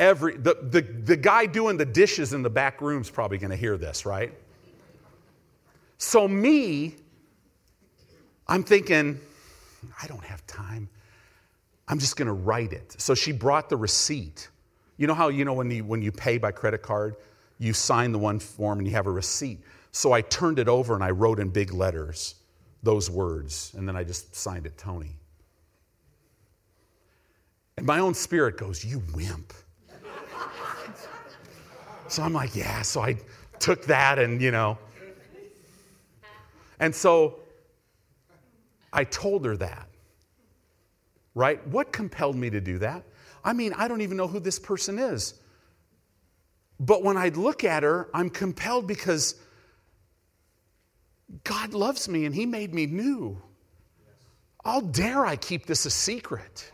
Every the, the, the guy doing the dishes in the back room's probably gonna hear this, right? So me, I'm thinking, I don't have time. I'm just gonna write it. So she brought the receipt. You know how, you know, when you, when you pay by credit card, you sign the one form and you have a receipt. So I turned it over and I wrote in big letters those words, and then I just signed it Tony. And my own spirit goes, You wimp. so I'm like, Yeah. So I took that and, you know. And so I told her that. Right? What compelled me to do that? I mean, I don't even know who this person is. But when I look at her, I'm compelled because God loves me and He made me new. How dare I keep this a secret?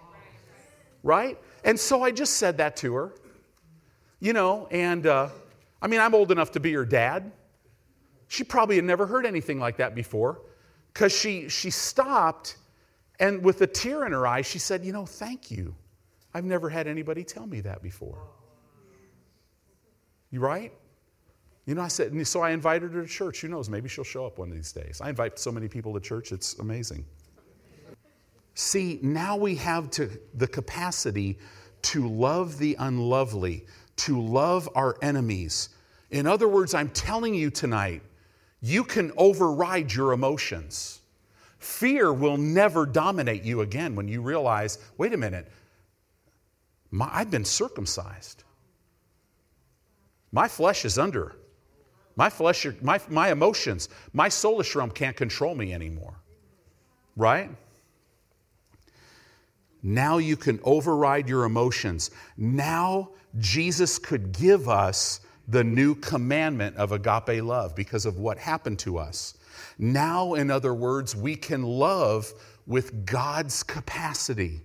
Right? And so I just said that to her. You know, and uh, I mean, I'm old enough to be her dad. She probably had never heard anything like that before because she, she stopped and with a tear in her eye, she said, You know, thank you. I've never had anybody tell me that before. You right? You know, I said, so I invited her to church. Who knows? Maybe she'll show up one of these days. I invite so many people to church, it's amazing. See, now we have to, the capacity to love the unlovely, to love our enemies. In other words, I'm telling you tonight, you can override your emotions. Fear will never dominate you again when you realize wait a minute, my, I've been circumcised. My flesh is under. My flesh, my, my emotions, my soulish realm can't control me anymore. Right? Now you can override your emotions. Now Jesus could give us the new commandment of agape love because of what happened to us. Now, in other words, we can love with God's capacity.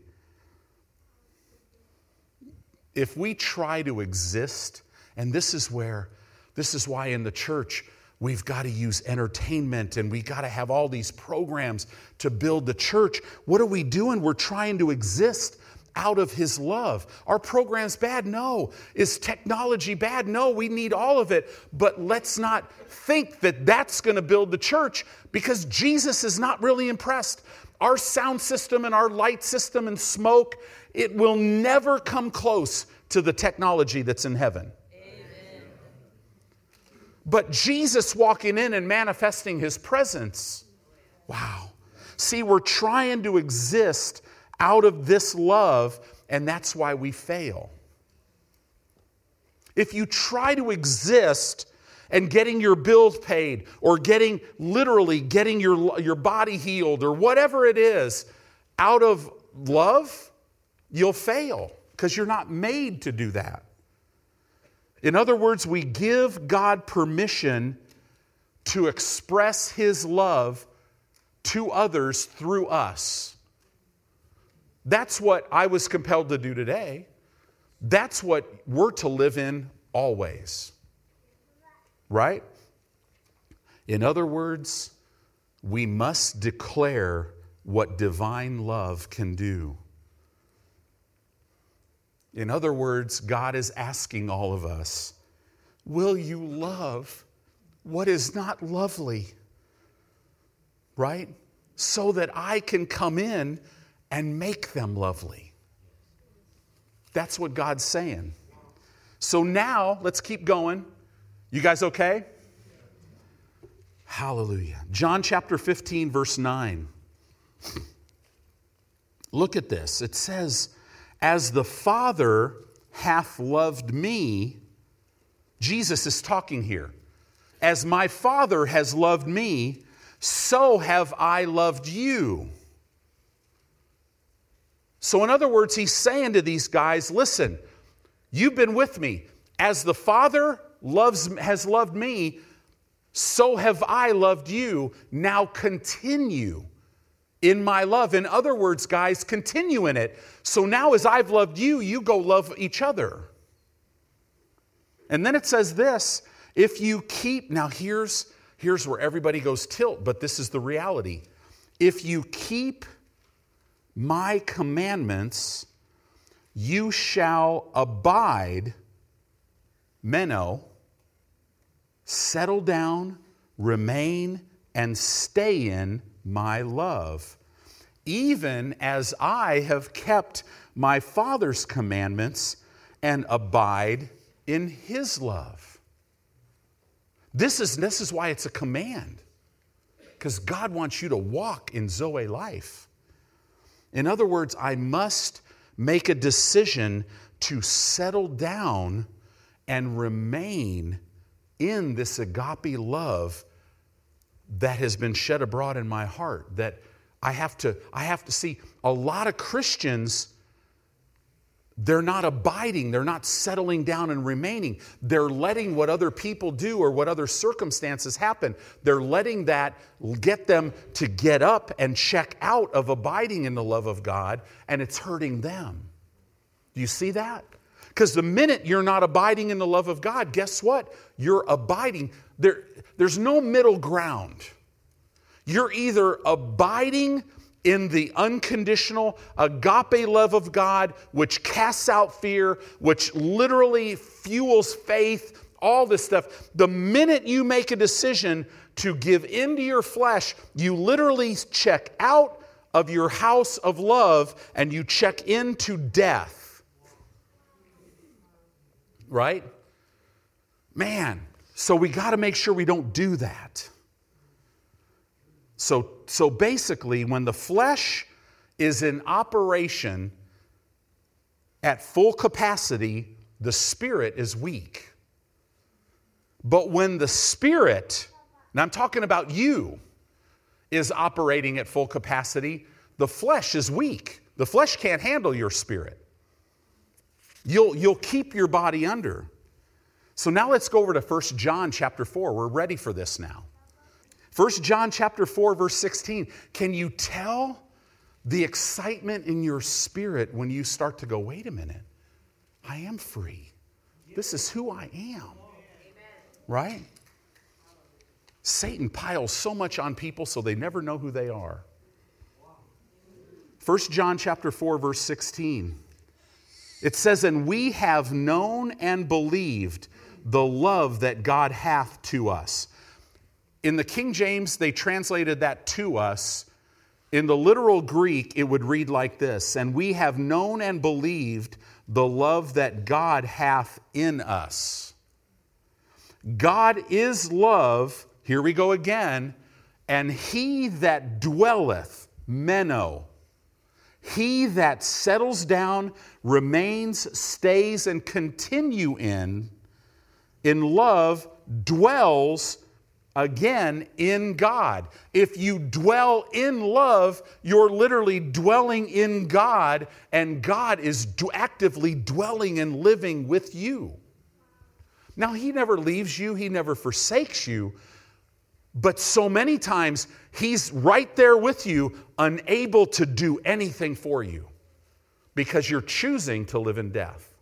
If we try to exist, and this is where, this is why in the church, we've got to use entertainment and we got to have all these programs to build the church. What are we doing? We're trying to exist out of his love. Our program's bad? No. Is technology bad? No, we need all of it. But let's not think that that's going to build the church because Jesus is not really impressed. Our sound system and our light system and smoke, it will never come close to the technology that's in heaven. But Jesus walking in and manifesting his presence, wow. See, we're trying to exist out of this love, and that's why we fail. If you try to exist and getting your bills paid or getting literally getting your, your body healed or whatever it is out of love, you'll fail because you're not made to do that. In other words, we give God permission to express His love to others through us. That's what I was compelled to do today. That's what we're to live in always. Right? In other words, we must declare what divine love can do. In other words, God is asking all of us Will you love what is not lovely? Right? So that I can come in and make them lovely. That's what God's saying. So now, let's keep going. You guys okay? Hallelujah. John chapter 15, verse 9. Look at this. It says, As the Father hath loved me, Jesus is talking here. As my Father has loved me, so have I loved you. So, in other words, he's saying to these guys, listen, you've been with me. As the Father loves, has loved me, so have I loved you. Now continue in my love. In other words, guys, continue in it. So now, as I've loved you, you go love each other. And then it says this if you keep, now here's, here's where everybody goes tilt, but this is the reality. If you keep my commandments, you shall abide, meno, settle down, remain, and stay in my love, even as I have kept my Father's commandments and abide in his love. This is, this is why it's a command, because God wants you to walk in Zoe life. In other words, I must make a decision to settle down and remain in this agape love that has been shed abroad in my heart that I have to I have to see a lot of Christians they're not abiding, they're not settling down and remaining. They're letting what other people do or what other circumstances happen. They're letting that get them to get up and check out of abiding in the love of God, and it's hurting them. Do you see that? Because the minute you're not abiding in the love of God, guess what? You're abiding. There, there's no middle ground. You're either abiding in the unconditional agape love of God, which casts out fear, which literally fuels faith, all this stuff. The minute you make a decision to give into your flesh, you literally check out of your house of love and you check into death. Right? Man, so we got to make sure we don't do that. So, so basically, when the flesh is in operation at full capacity, the spirit is weak. But when the spirit, and I'm talking about you, is operating at full capacity, the flesh is weak. The flesh can't handle your spirit. You'll, you'll keep your body under. So now let's go over to 1 John chapter 4. We're ready for this now. 1 John chapter 4 verse 16. Can you tell the excitement in your spirit when you start to go, "Wait a minute. I am free. This is who I am." Right? Satan piles so much on people so they never know who they are. 1 John chapter 4 verse 16. It says, "And we have known and believed the love that God hath to us." In the King James, they translated that to us. In the literal Greek, it would read like this And we have known and believed the love that God hath in us. God is love, here we go again, and he that dwelleth, meno, he that settles down, remains, stays, and continue in, in love, dwells again in God. If you dwell in love, you're literally dwelling in God, and God is actively dwelling and living with you. Now, He never leaves you, He never forsakes you, but so many times He's right there with you, unable to do anything for you because you're choosing to live in death.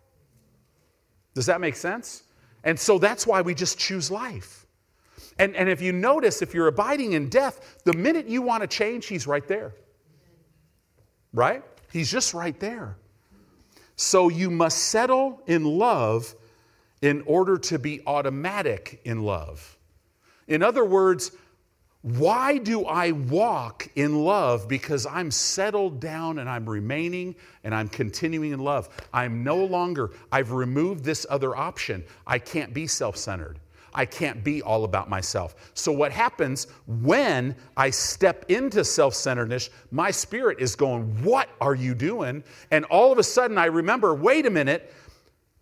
Does that make sense? And so that's why we just choose life. And, and if you notice, if you're abiding in death, the minute you want to change, he's right there. Right? He's just right there. So you must settle in love in order to be automatic in love. In other words, why do I walk in love? Because I'm settled down and I'm remaining and I'm continuing in love. I'm no longer, I've removed this other option. I can't be self centered. I can't be all about myself. So, what happens when I step into self centeredness, my spirit is going, What are you doing? And all of a sudden, I remember, wait a minute,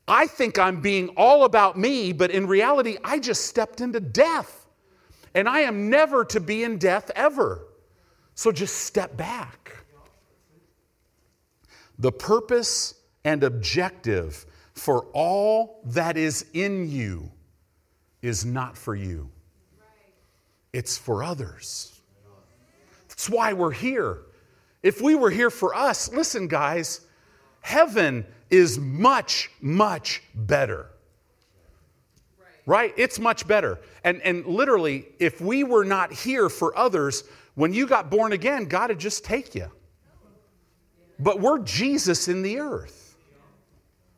I think I'm being all about me, but in reality, I just stepped into death. And I am never to be in death ever. So, just step back. The purpose and objective for all that is in you is not for you, it's for others. That's why we're here. If we were here for us, listen, guys, heaven is much, much better. Right? It's much better. And, and literally, if we were not here for others, when you got born again, God would just take you. But we're Jesus in the earth.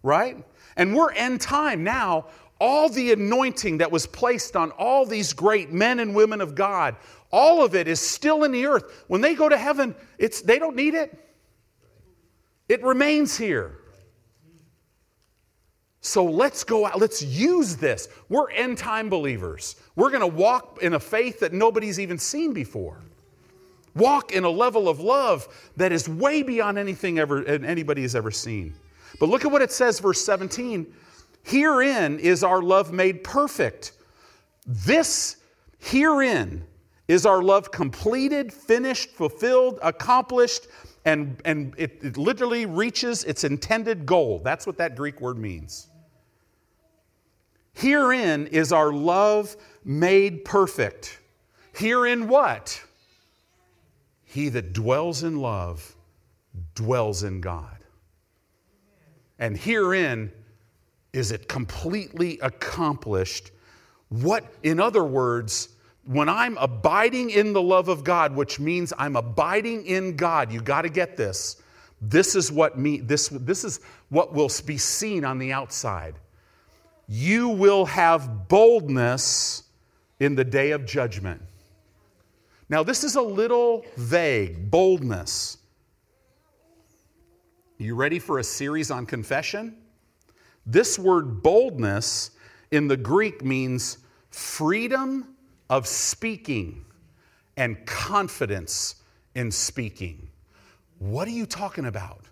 Right? And we're end time now all the anointing that was placed on all these great men and women of God, all of it is still in the earth. When they go to heaven, it's, they don't need it, it remains here. So let's go out, let's use this. We're end time believers. We're going to walk in a faith that nobody's even seen before. Walk in a level of love that is way beyond anything ever anybody has ever seen. But look at what it says, verse 17. Herein is our love made perfect. This, herein, is our love completed, finished, fulfilled, accomplished and, and it, it literally reaches its intended goal. That's what that Greek word means. Herein is our love made perfect. Herein what? He that dwells in love dwells in God. And herein is it completely accomplished. What, in other words, when I'm abiding in the love of God, which means I'm abiding in God, you got to get this. This is what me this this is what will be seen on the outside. You will have boldness in the day of judgment. Now, this is a little vague, boldness. You ready for a series on confession? This word boldness in the Greek means freedom of speaking and confidence in speaking. What are you talking about?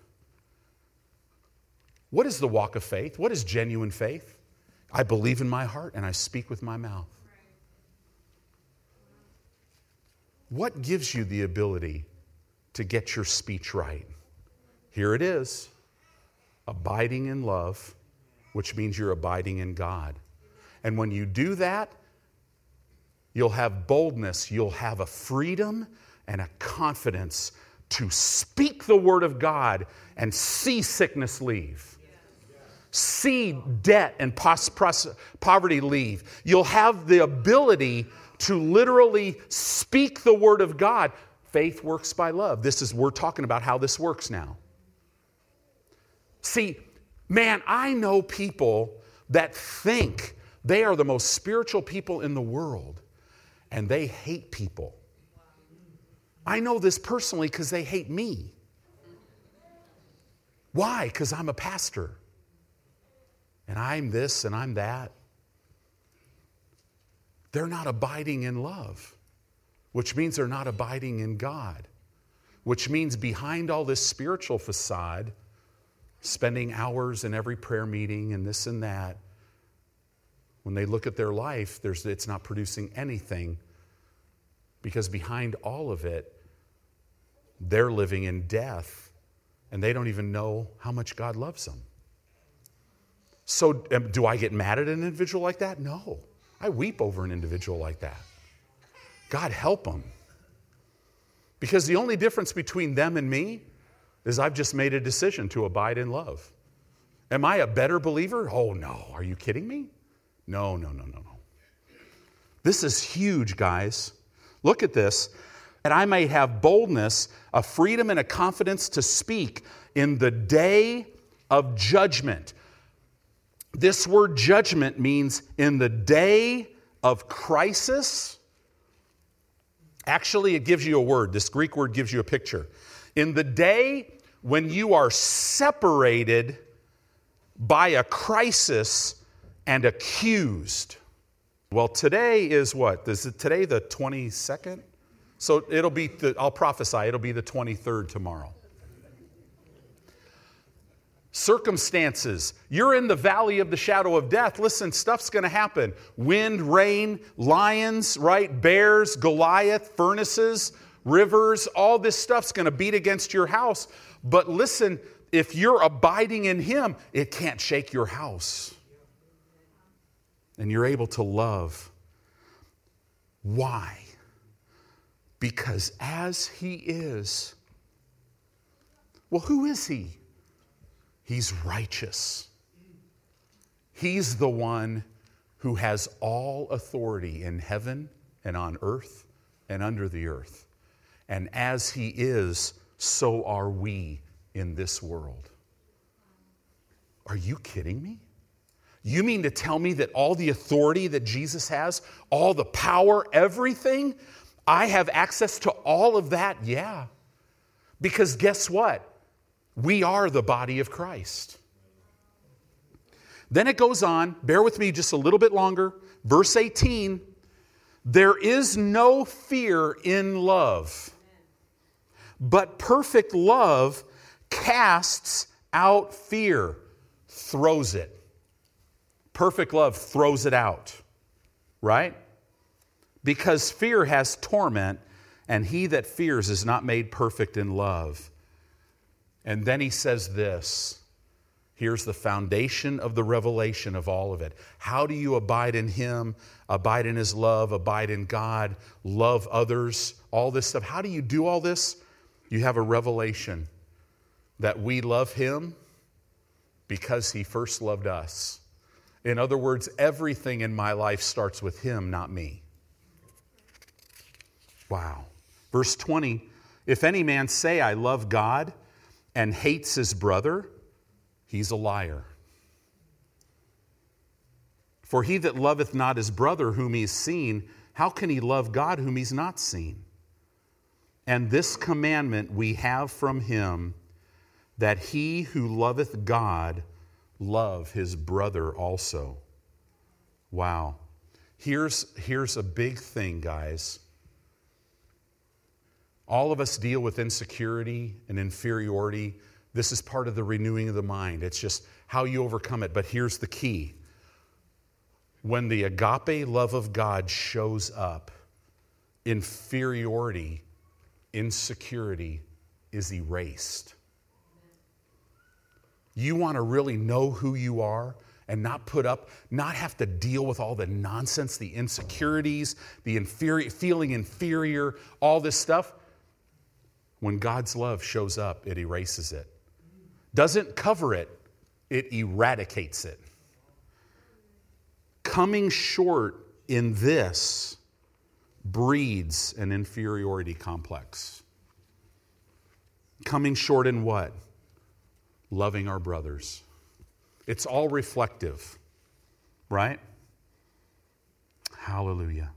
What is the walk of faith? What is genuine faith? I believe in my heart and I speak with my mouth. What gives you the ability to get your speech right? Here it is abiding in love, which means you're abiding in God. And when you do that, You'll have boldness, you'll have a freedom and a confidence to speak the word of God and see sickness leave. See debt and poverty leave. You'll have the ability to literally speak the word of God. Faith works by love. This is, we're talking about how this works now. See, man, I know people that think they are the most spiritual people in the world and they hate people. I know this personally because they hate me. Why? Because I'm a pastor. And I'm this and I'm that. They're not abiding in love, which means they're not abiding in God, which means behind all this spiritual facade, spending hours in every prayer meeting and this and that, when they look at their life, it's not producing anything because behind all of it, they're living in death and they don't even know how much God loves them. So, do I get mad at an individual like that? No. I weep over an individual like that. God help them. Because the only difference between them and me is I've just made a decision to abide in love. Am I a better believer? Oh, no. Are you kidding me? No, no, no, no, no. This is huge, guys. Look at this. That I may have boldness, a freedom, and a confidence to speak in the day of judgment. This word judgment means in the day of crisis. Actually, it gives you a word. This Greek word gives you a picture. In the day when you are separated by a crisis and accused. Well, today is what? Is it today the 22nd? So it'll be, the, I'll prophesy, it'll be the 23rd tomorrow. Circumstances. You're in the valley of the shadow of death. Listen, stuff's going to happen. Wind, rain, lions, right? Bears, Goliath, furnaces, rivers, all this stuff's going to beat against your house. But listen, if you're abiding in Him, it can't shake your house. And you're able to love. Why? Because as He is, well, who is He? He's righteous. He's the one who has all authority in heaven and on earth and under the earth. And as He is, so are we in this world. Are you kidding me? You mean to tell me that all the authority that Jesus has, all the power, everything, I have access to all of that? Yeah. Because guess what? We are the body of Christ. Then it goes on, bear with me just a little bit longer. Verse 18 there is no fear in love, but perfect love casts out fear, throws it. Perfect love throws it out, right? Because fear has torment, and he that fears is not made perfect in love. And then he says this. Here's the foundation of the revelation of all of it. How do you abide in Him, abide in His love, abide in God, love others, all this stuff? How do you do all this? You have a revelation that we love Him because He first loved us. In other words, everything in my life starts with Him, not me. Wow. Verse 20 If any man say, I love God, and hates his brother, he's a liar. For he that loveth not his brother whom he has seen, how can he love God whom he's not seen? And this commandment we have from him that he who loveth God love his brother also. Wow. Here's, here's a big thing, guys. All of us deal with insecurity and inferiority. This is part of the renewing of the mind. It's just how you overcome it. But here's the key when the agape love of God shows up, inferiority, insecurity is erased. You want to really know who you are and not put up, not have to deal with all the nonsense, the insecurities, the inferior, feeling inferior, all this stuff. When God's love shows up, it erases it. Doesn't cover it, it eradicates it. Coming short in this breeds an inferiority complex. Coming short in what? Loving our brothers. It's all reflective, right? Hallelujah.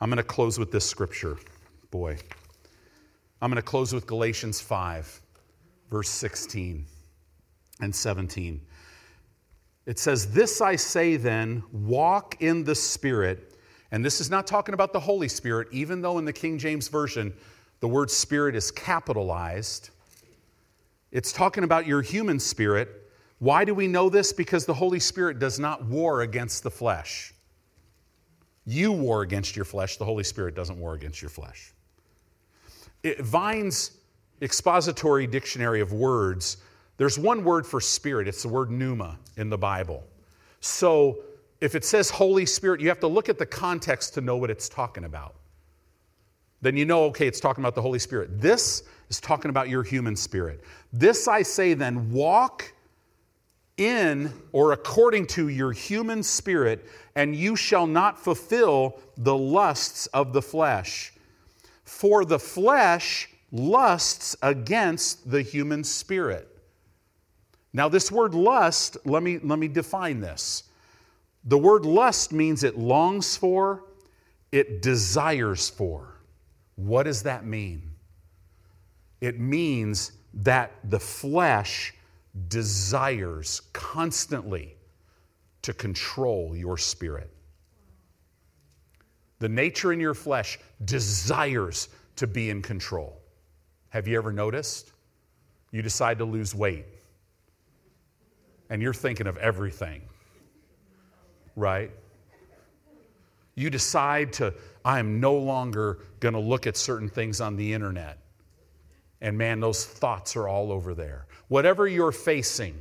I'm going to close with this scripture. Boy. I'm going to close with Galatians 5, verse 16 and 17. It says, This I say then, walk in the Spirit. And this is not talking about the Holy Spirit, even though in the King James Version the word Spirit is capitalized. It's talking about your human spirit. Why do we know this? Because the Holy Spirit does not war against the flesh. You war against your flesh, the Holy Spirit doesn't war against your flesh. It, Vine's expository dictionary of words, there's one word for spirit. It's the word pneuma in the Bible. So if it says Holy Spirit, you have to look at the context to know what it's talking about. Then you know, okay, it's talking about the Holy Spirit. This is talking about your human spirit. This I say then, walk in or according to your human spirit, and you shall not fulfill the lusts of the flesh. For the flesh lusts against the human spirit. Now, this word lust, let me, let me define this. The word lust means it longs for, it desires for. What does that mean? It means that the flesh desires constantly to control your spirit. The nature in your flesh desires to be in control. Have you ever noticed? You decide to lose weight, and you're thinking of everything, right? You decide to, I am no longer going to look at certain things on the internet. And man, those thoughts are all over there. Whatever you're facing,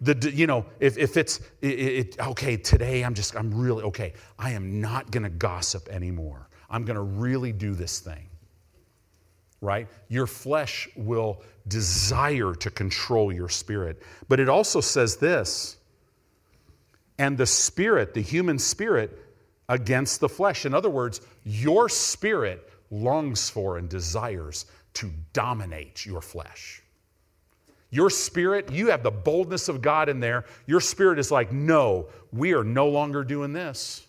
the, you know, if, if it's, it, it, okay, today I'm just, I'm really, okay, I am not going to gossip anymore. I'm going to really do this thing. Right? Your flesh will desire to control your spirit. But it also says this and the spirit, the human spirit, against the flesh. In other words, your spirit longs for and desires to dominate your flesh. Your spirit, you have the boldness of God in there. Your spirit is like, no, we are no longer doing this.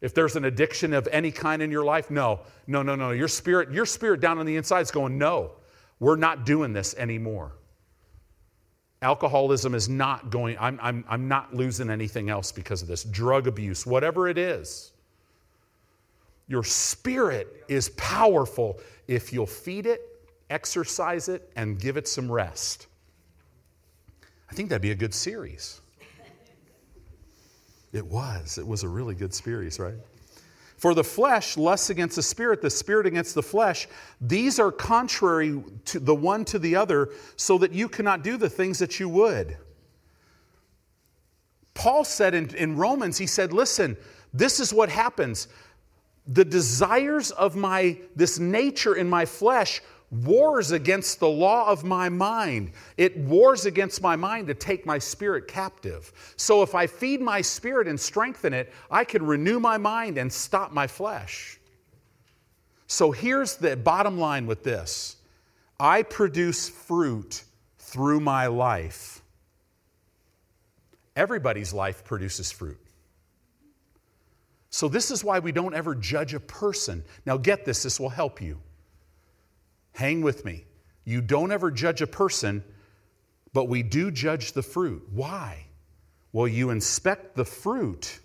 If there's an addiction of any kind in your life, no, no, no, no. Your spirit, your spirit down on the inside is going, no, we're not doing this anymore. Alcoholism is not going, I'm, I'm, I'm not losing anything else because of this. Drug abuse, whatever it is. Your spirit is powerful if you'll feed it exercise it, and give it some rest. I think that'd be a good series. It was. It was a really good series, right? For the flesh lusts against the spirit, the spirit against the flesh. These are contrary to the one to the other, so that you cannot do the things that you would. Paul said in, in Romans, he said, Listen, this is what happens. The desires of my, this nature in my flesh wars against the law of my mind. It wars against my mind to take my spirit captive. So if I feed my spirit and strengthen it, I can renew my mind and stop my flesh. So here's the bottom line with this I produce fruit through my life. Everybody's life produces fruit. So, this is why we don't ever judge a person. Now, get this, this will help you. Hang with me. You don't ever judge a person, but we do judge the fruit. Why? Well, you inspect the fruit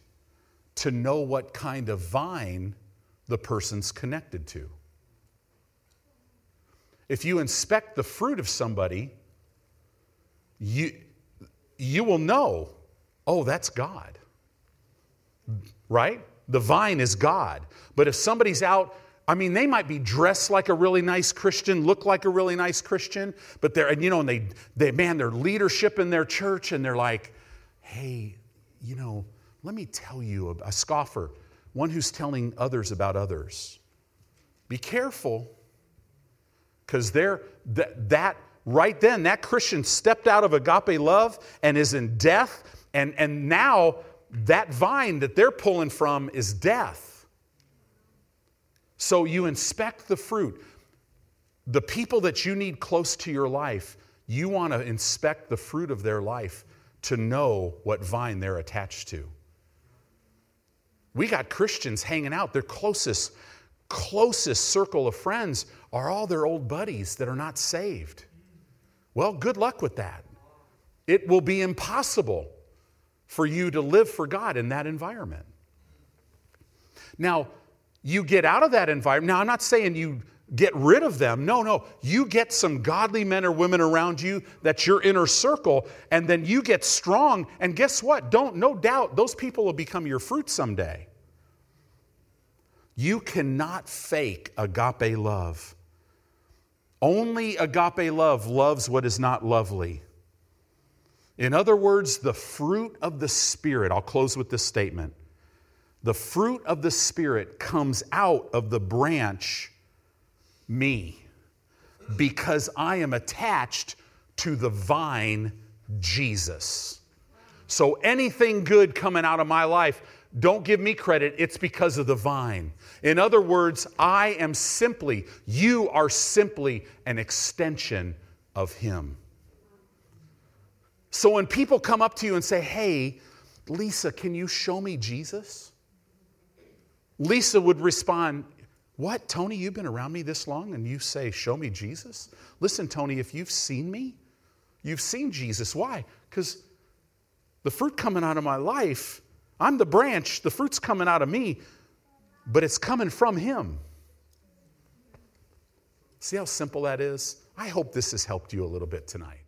to know what kind of vine the person's connected to. If you inspect the fruit of somebody, you, you will know, oh, that's God. Right? The vine is God. But if somebody's out I mean, they might be dressed like a really nice Christian, look like a really nice Christian, but they're, and you know, and they, they, man, their leadership in their church, and they're like, hey, you know, let me tell you, a, a scoffer, one who's telling others about others. Be careful, because they're, that, that, right then, that Christian stepped out of agape love and is in death, and, and now that vine that they're pulling from is death. So you inspect the fruit. The people that you need close to your life, you want to inspect the fruit of their life to know what vine they're attached to. We got Christians hanging out, their closest, closest circle of friends are all their old buddies that are not saved. Well, good luck with that. It will be impossible for you to live for God in that environment. Now, you get out of that environment. Now, I'm not saying you get rid of them. No, no. You get some godly men or women around you that's your inner circle, and then you get strong. And guess what? Don't, no doubt, those people will become your fruit someday. You cannot fake agape love. Only agape love loves what is not lovely. In other words, the fruit of the Spirit, I'll close with this statement the fruit of the Spirit comes out of the branch, me, because I am attached to the vine, Jesus. So anything good coming out of my life, don't give me credit, it's because of the vine. In other words, I am simply, you are simply an extension of Him. So when people come up to you and say, Hey, Lisa, can you show me Jesus? Lisa would respond, What, Tony, you've been around me this long and you say, Show me Jesus? Listen, Tony, if you've seen me, you've seen Jesus. Why? Because the fruit coming out of my life, I'm the branch, the fruit's coming out of me, but it's coming from Him. See how simple that is? I hope this has helped you a little bit tonight.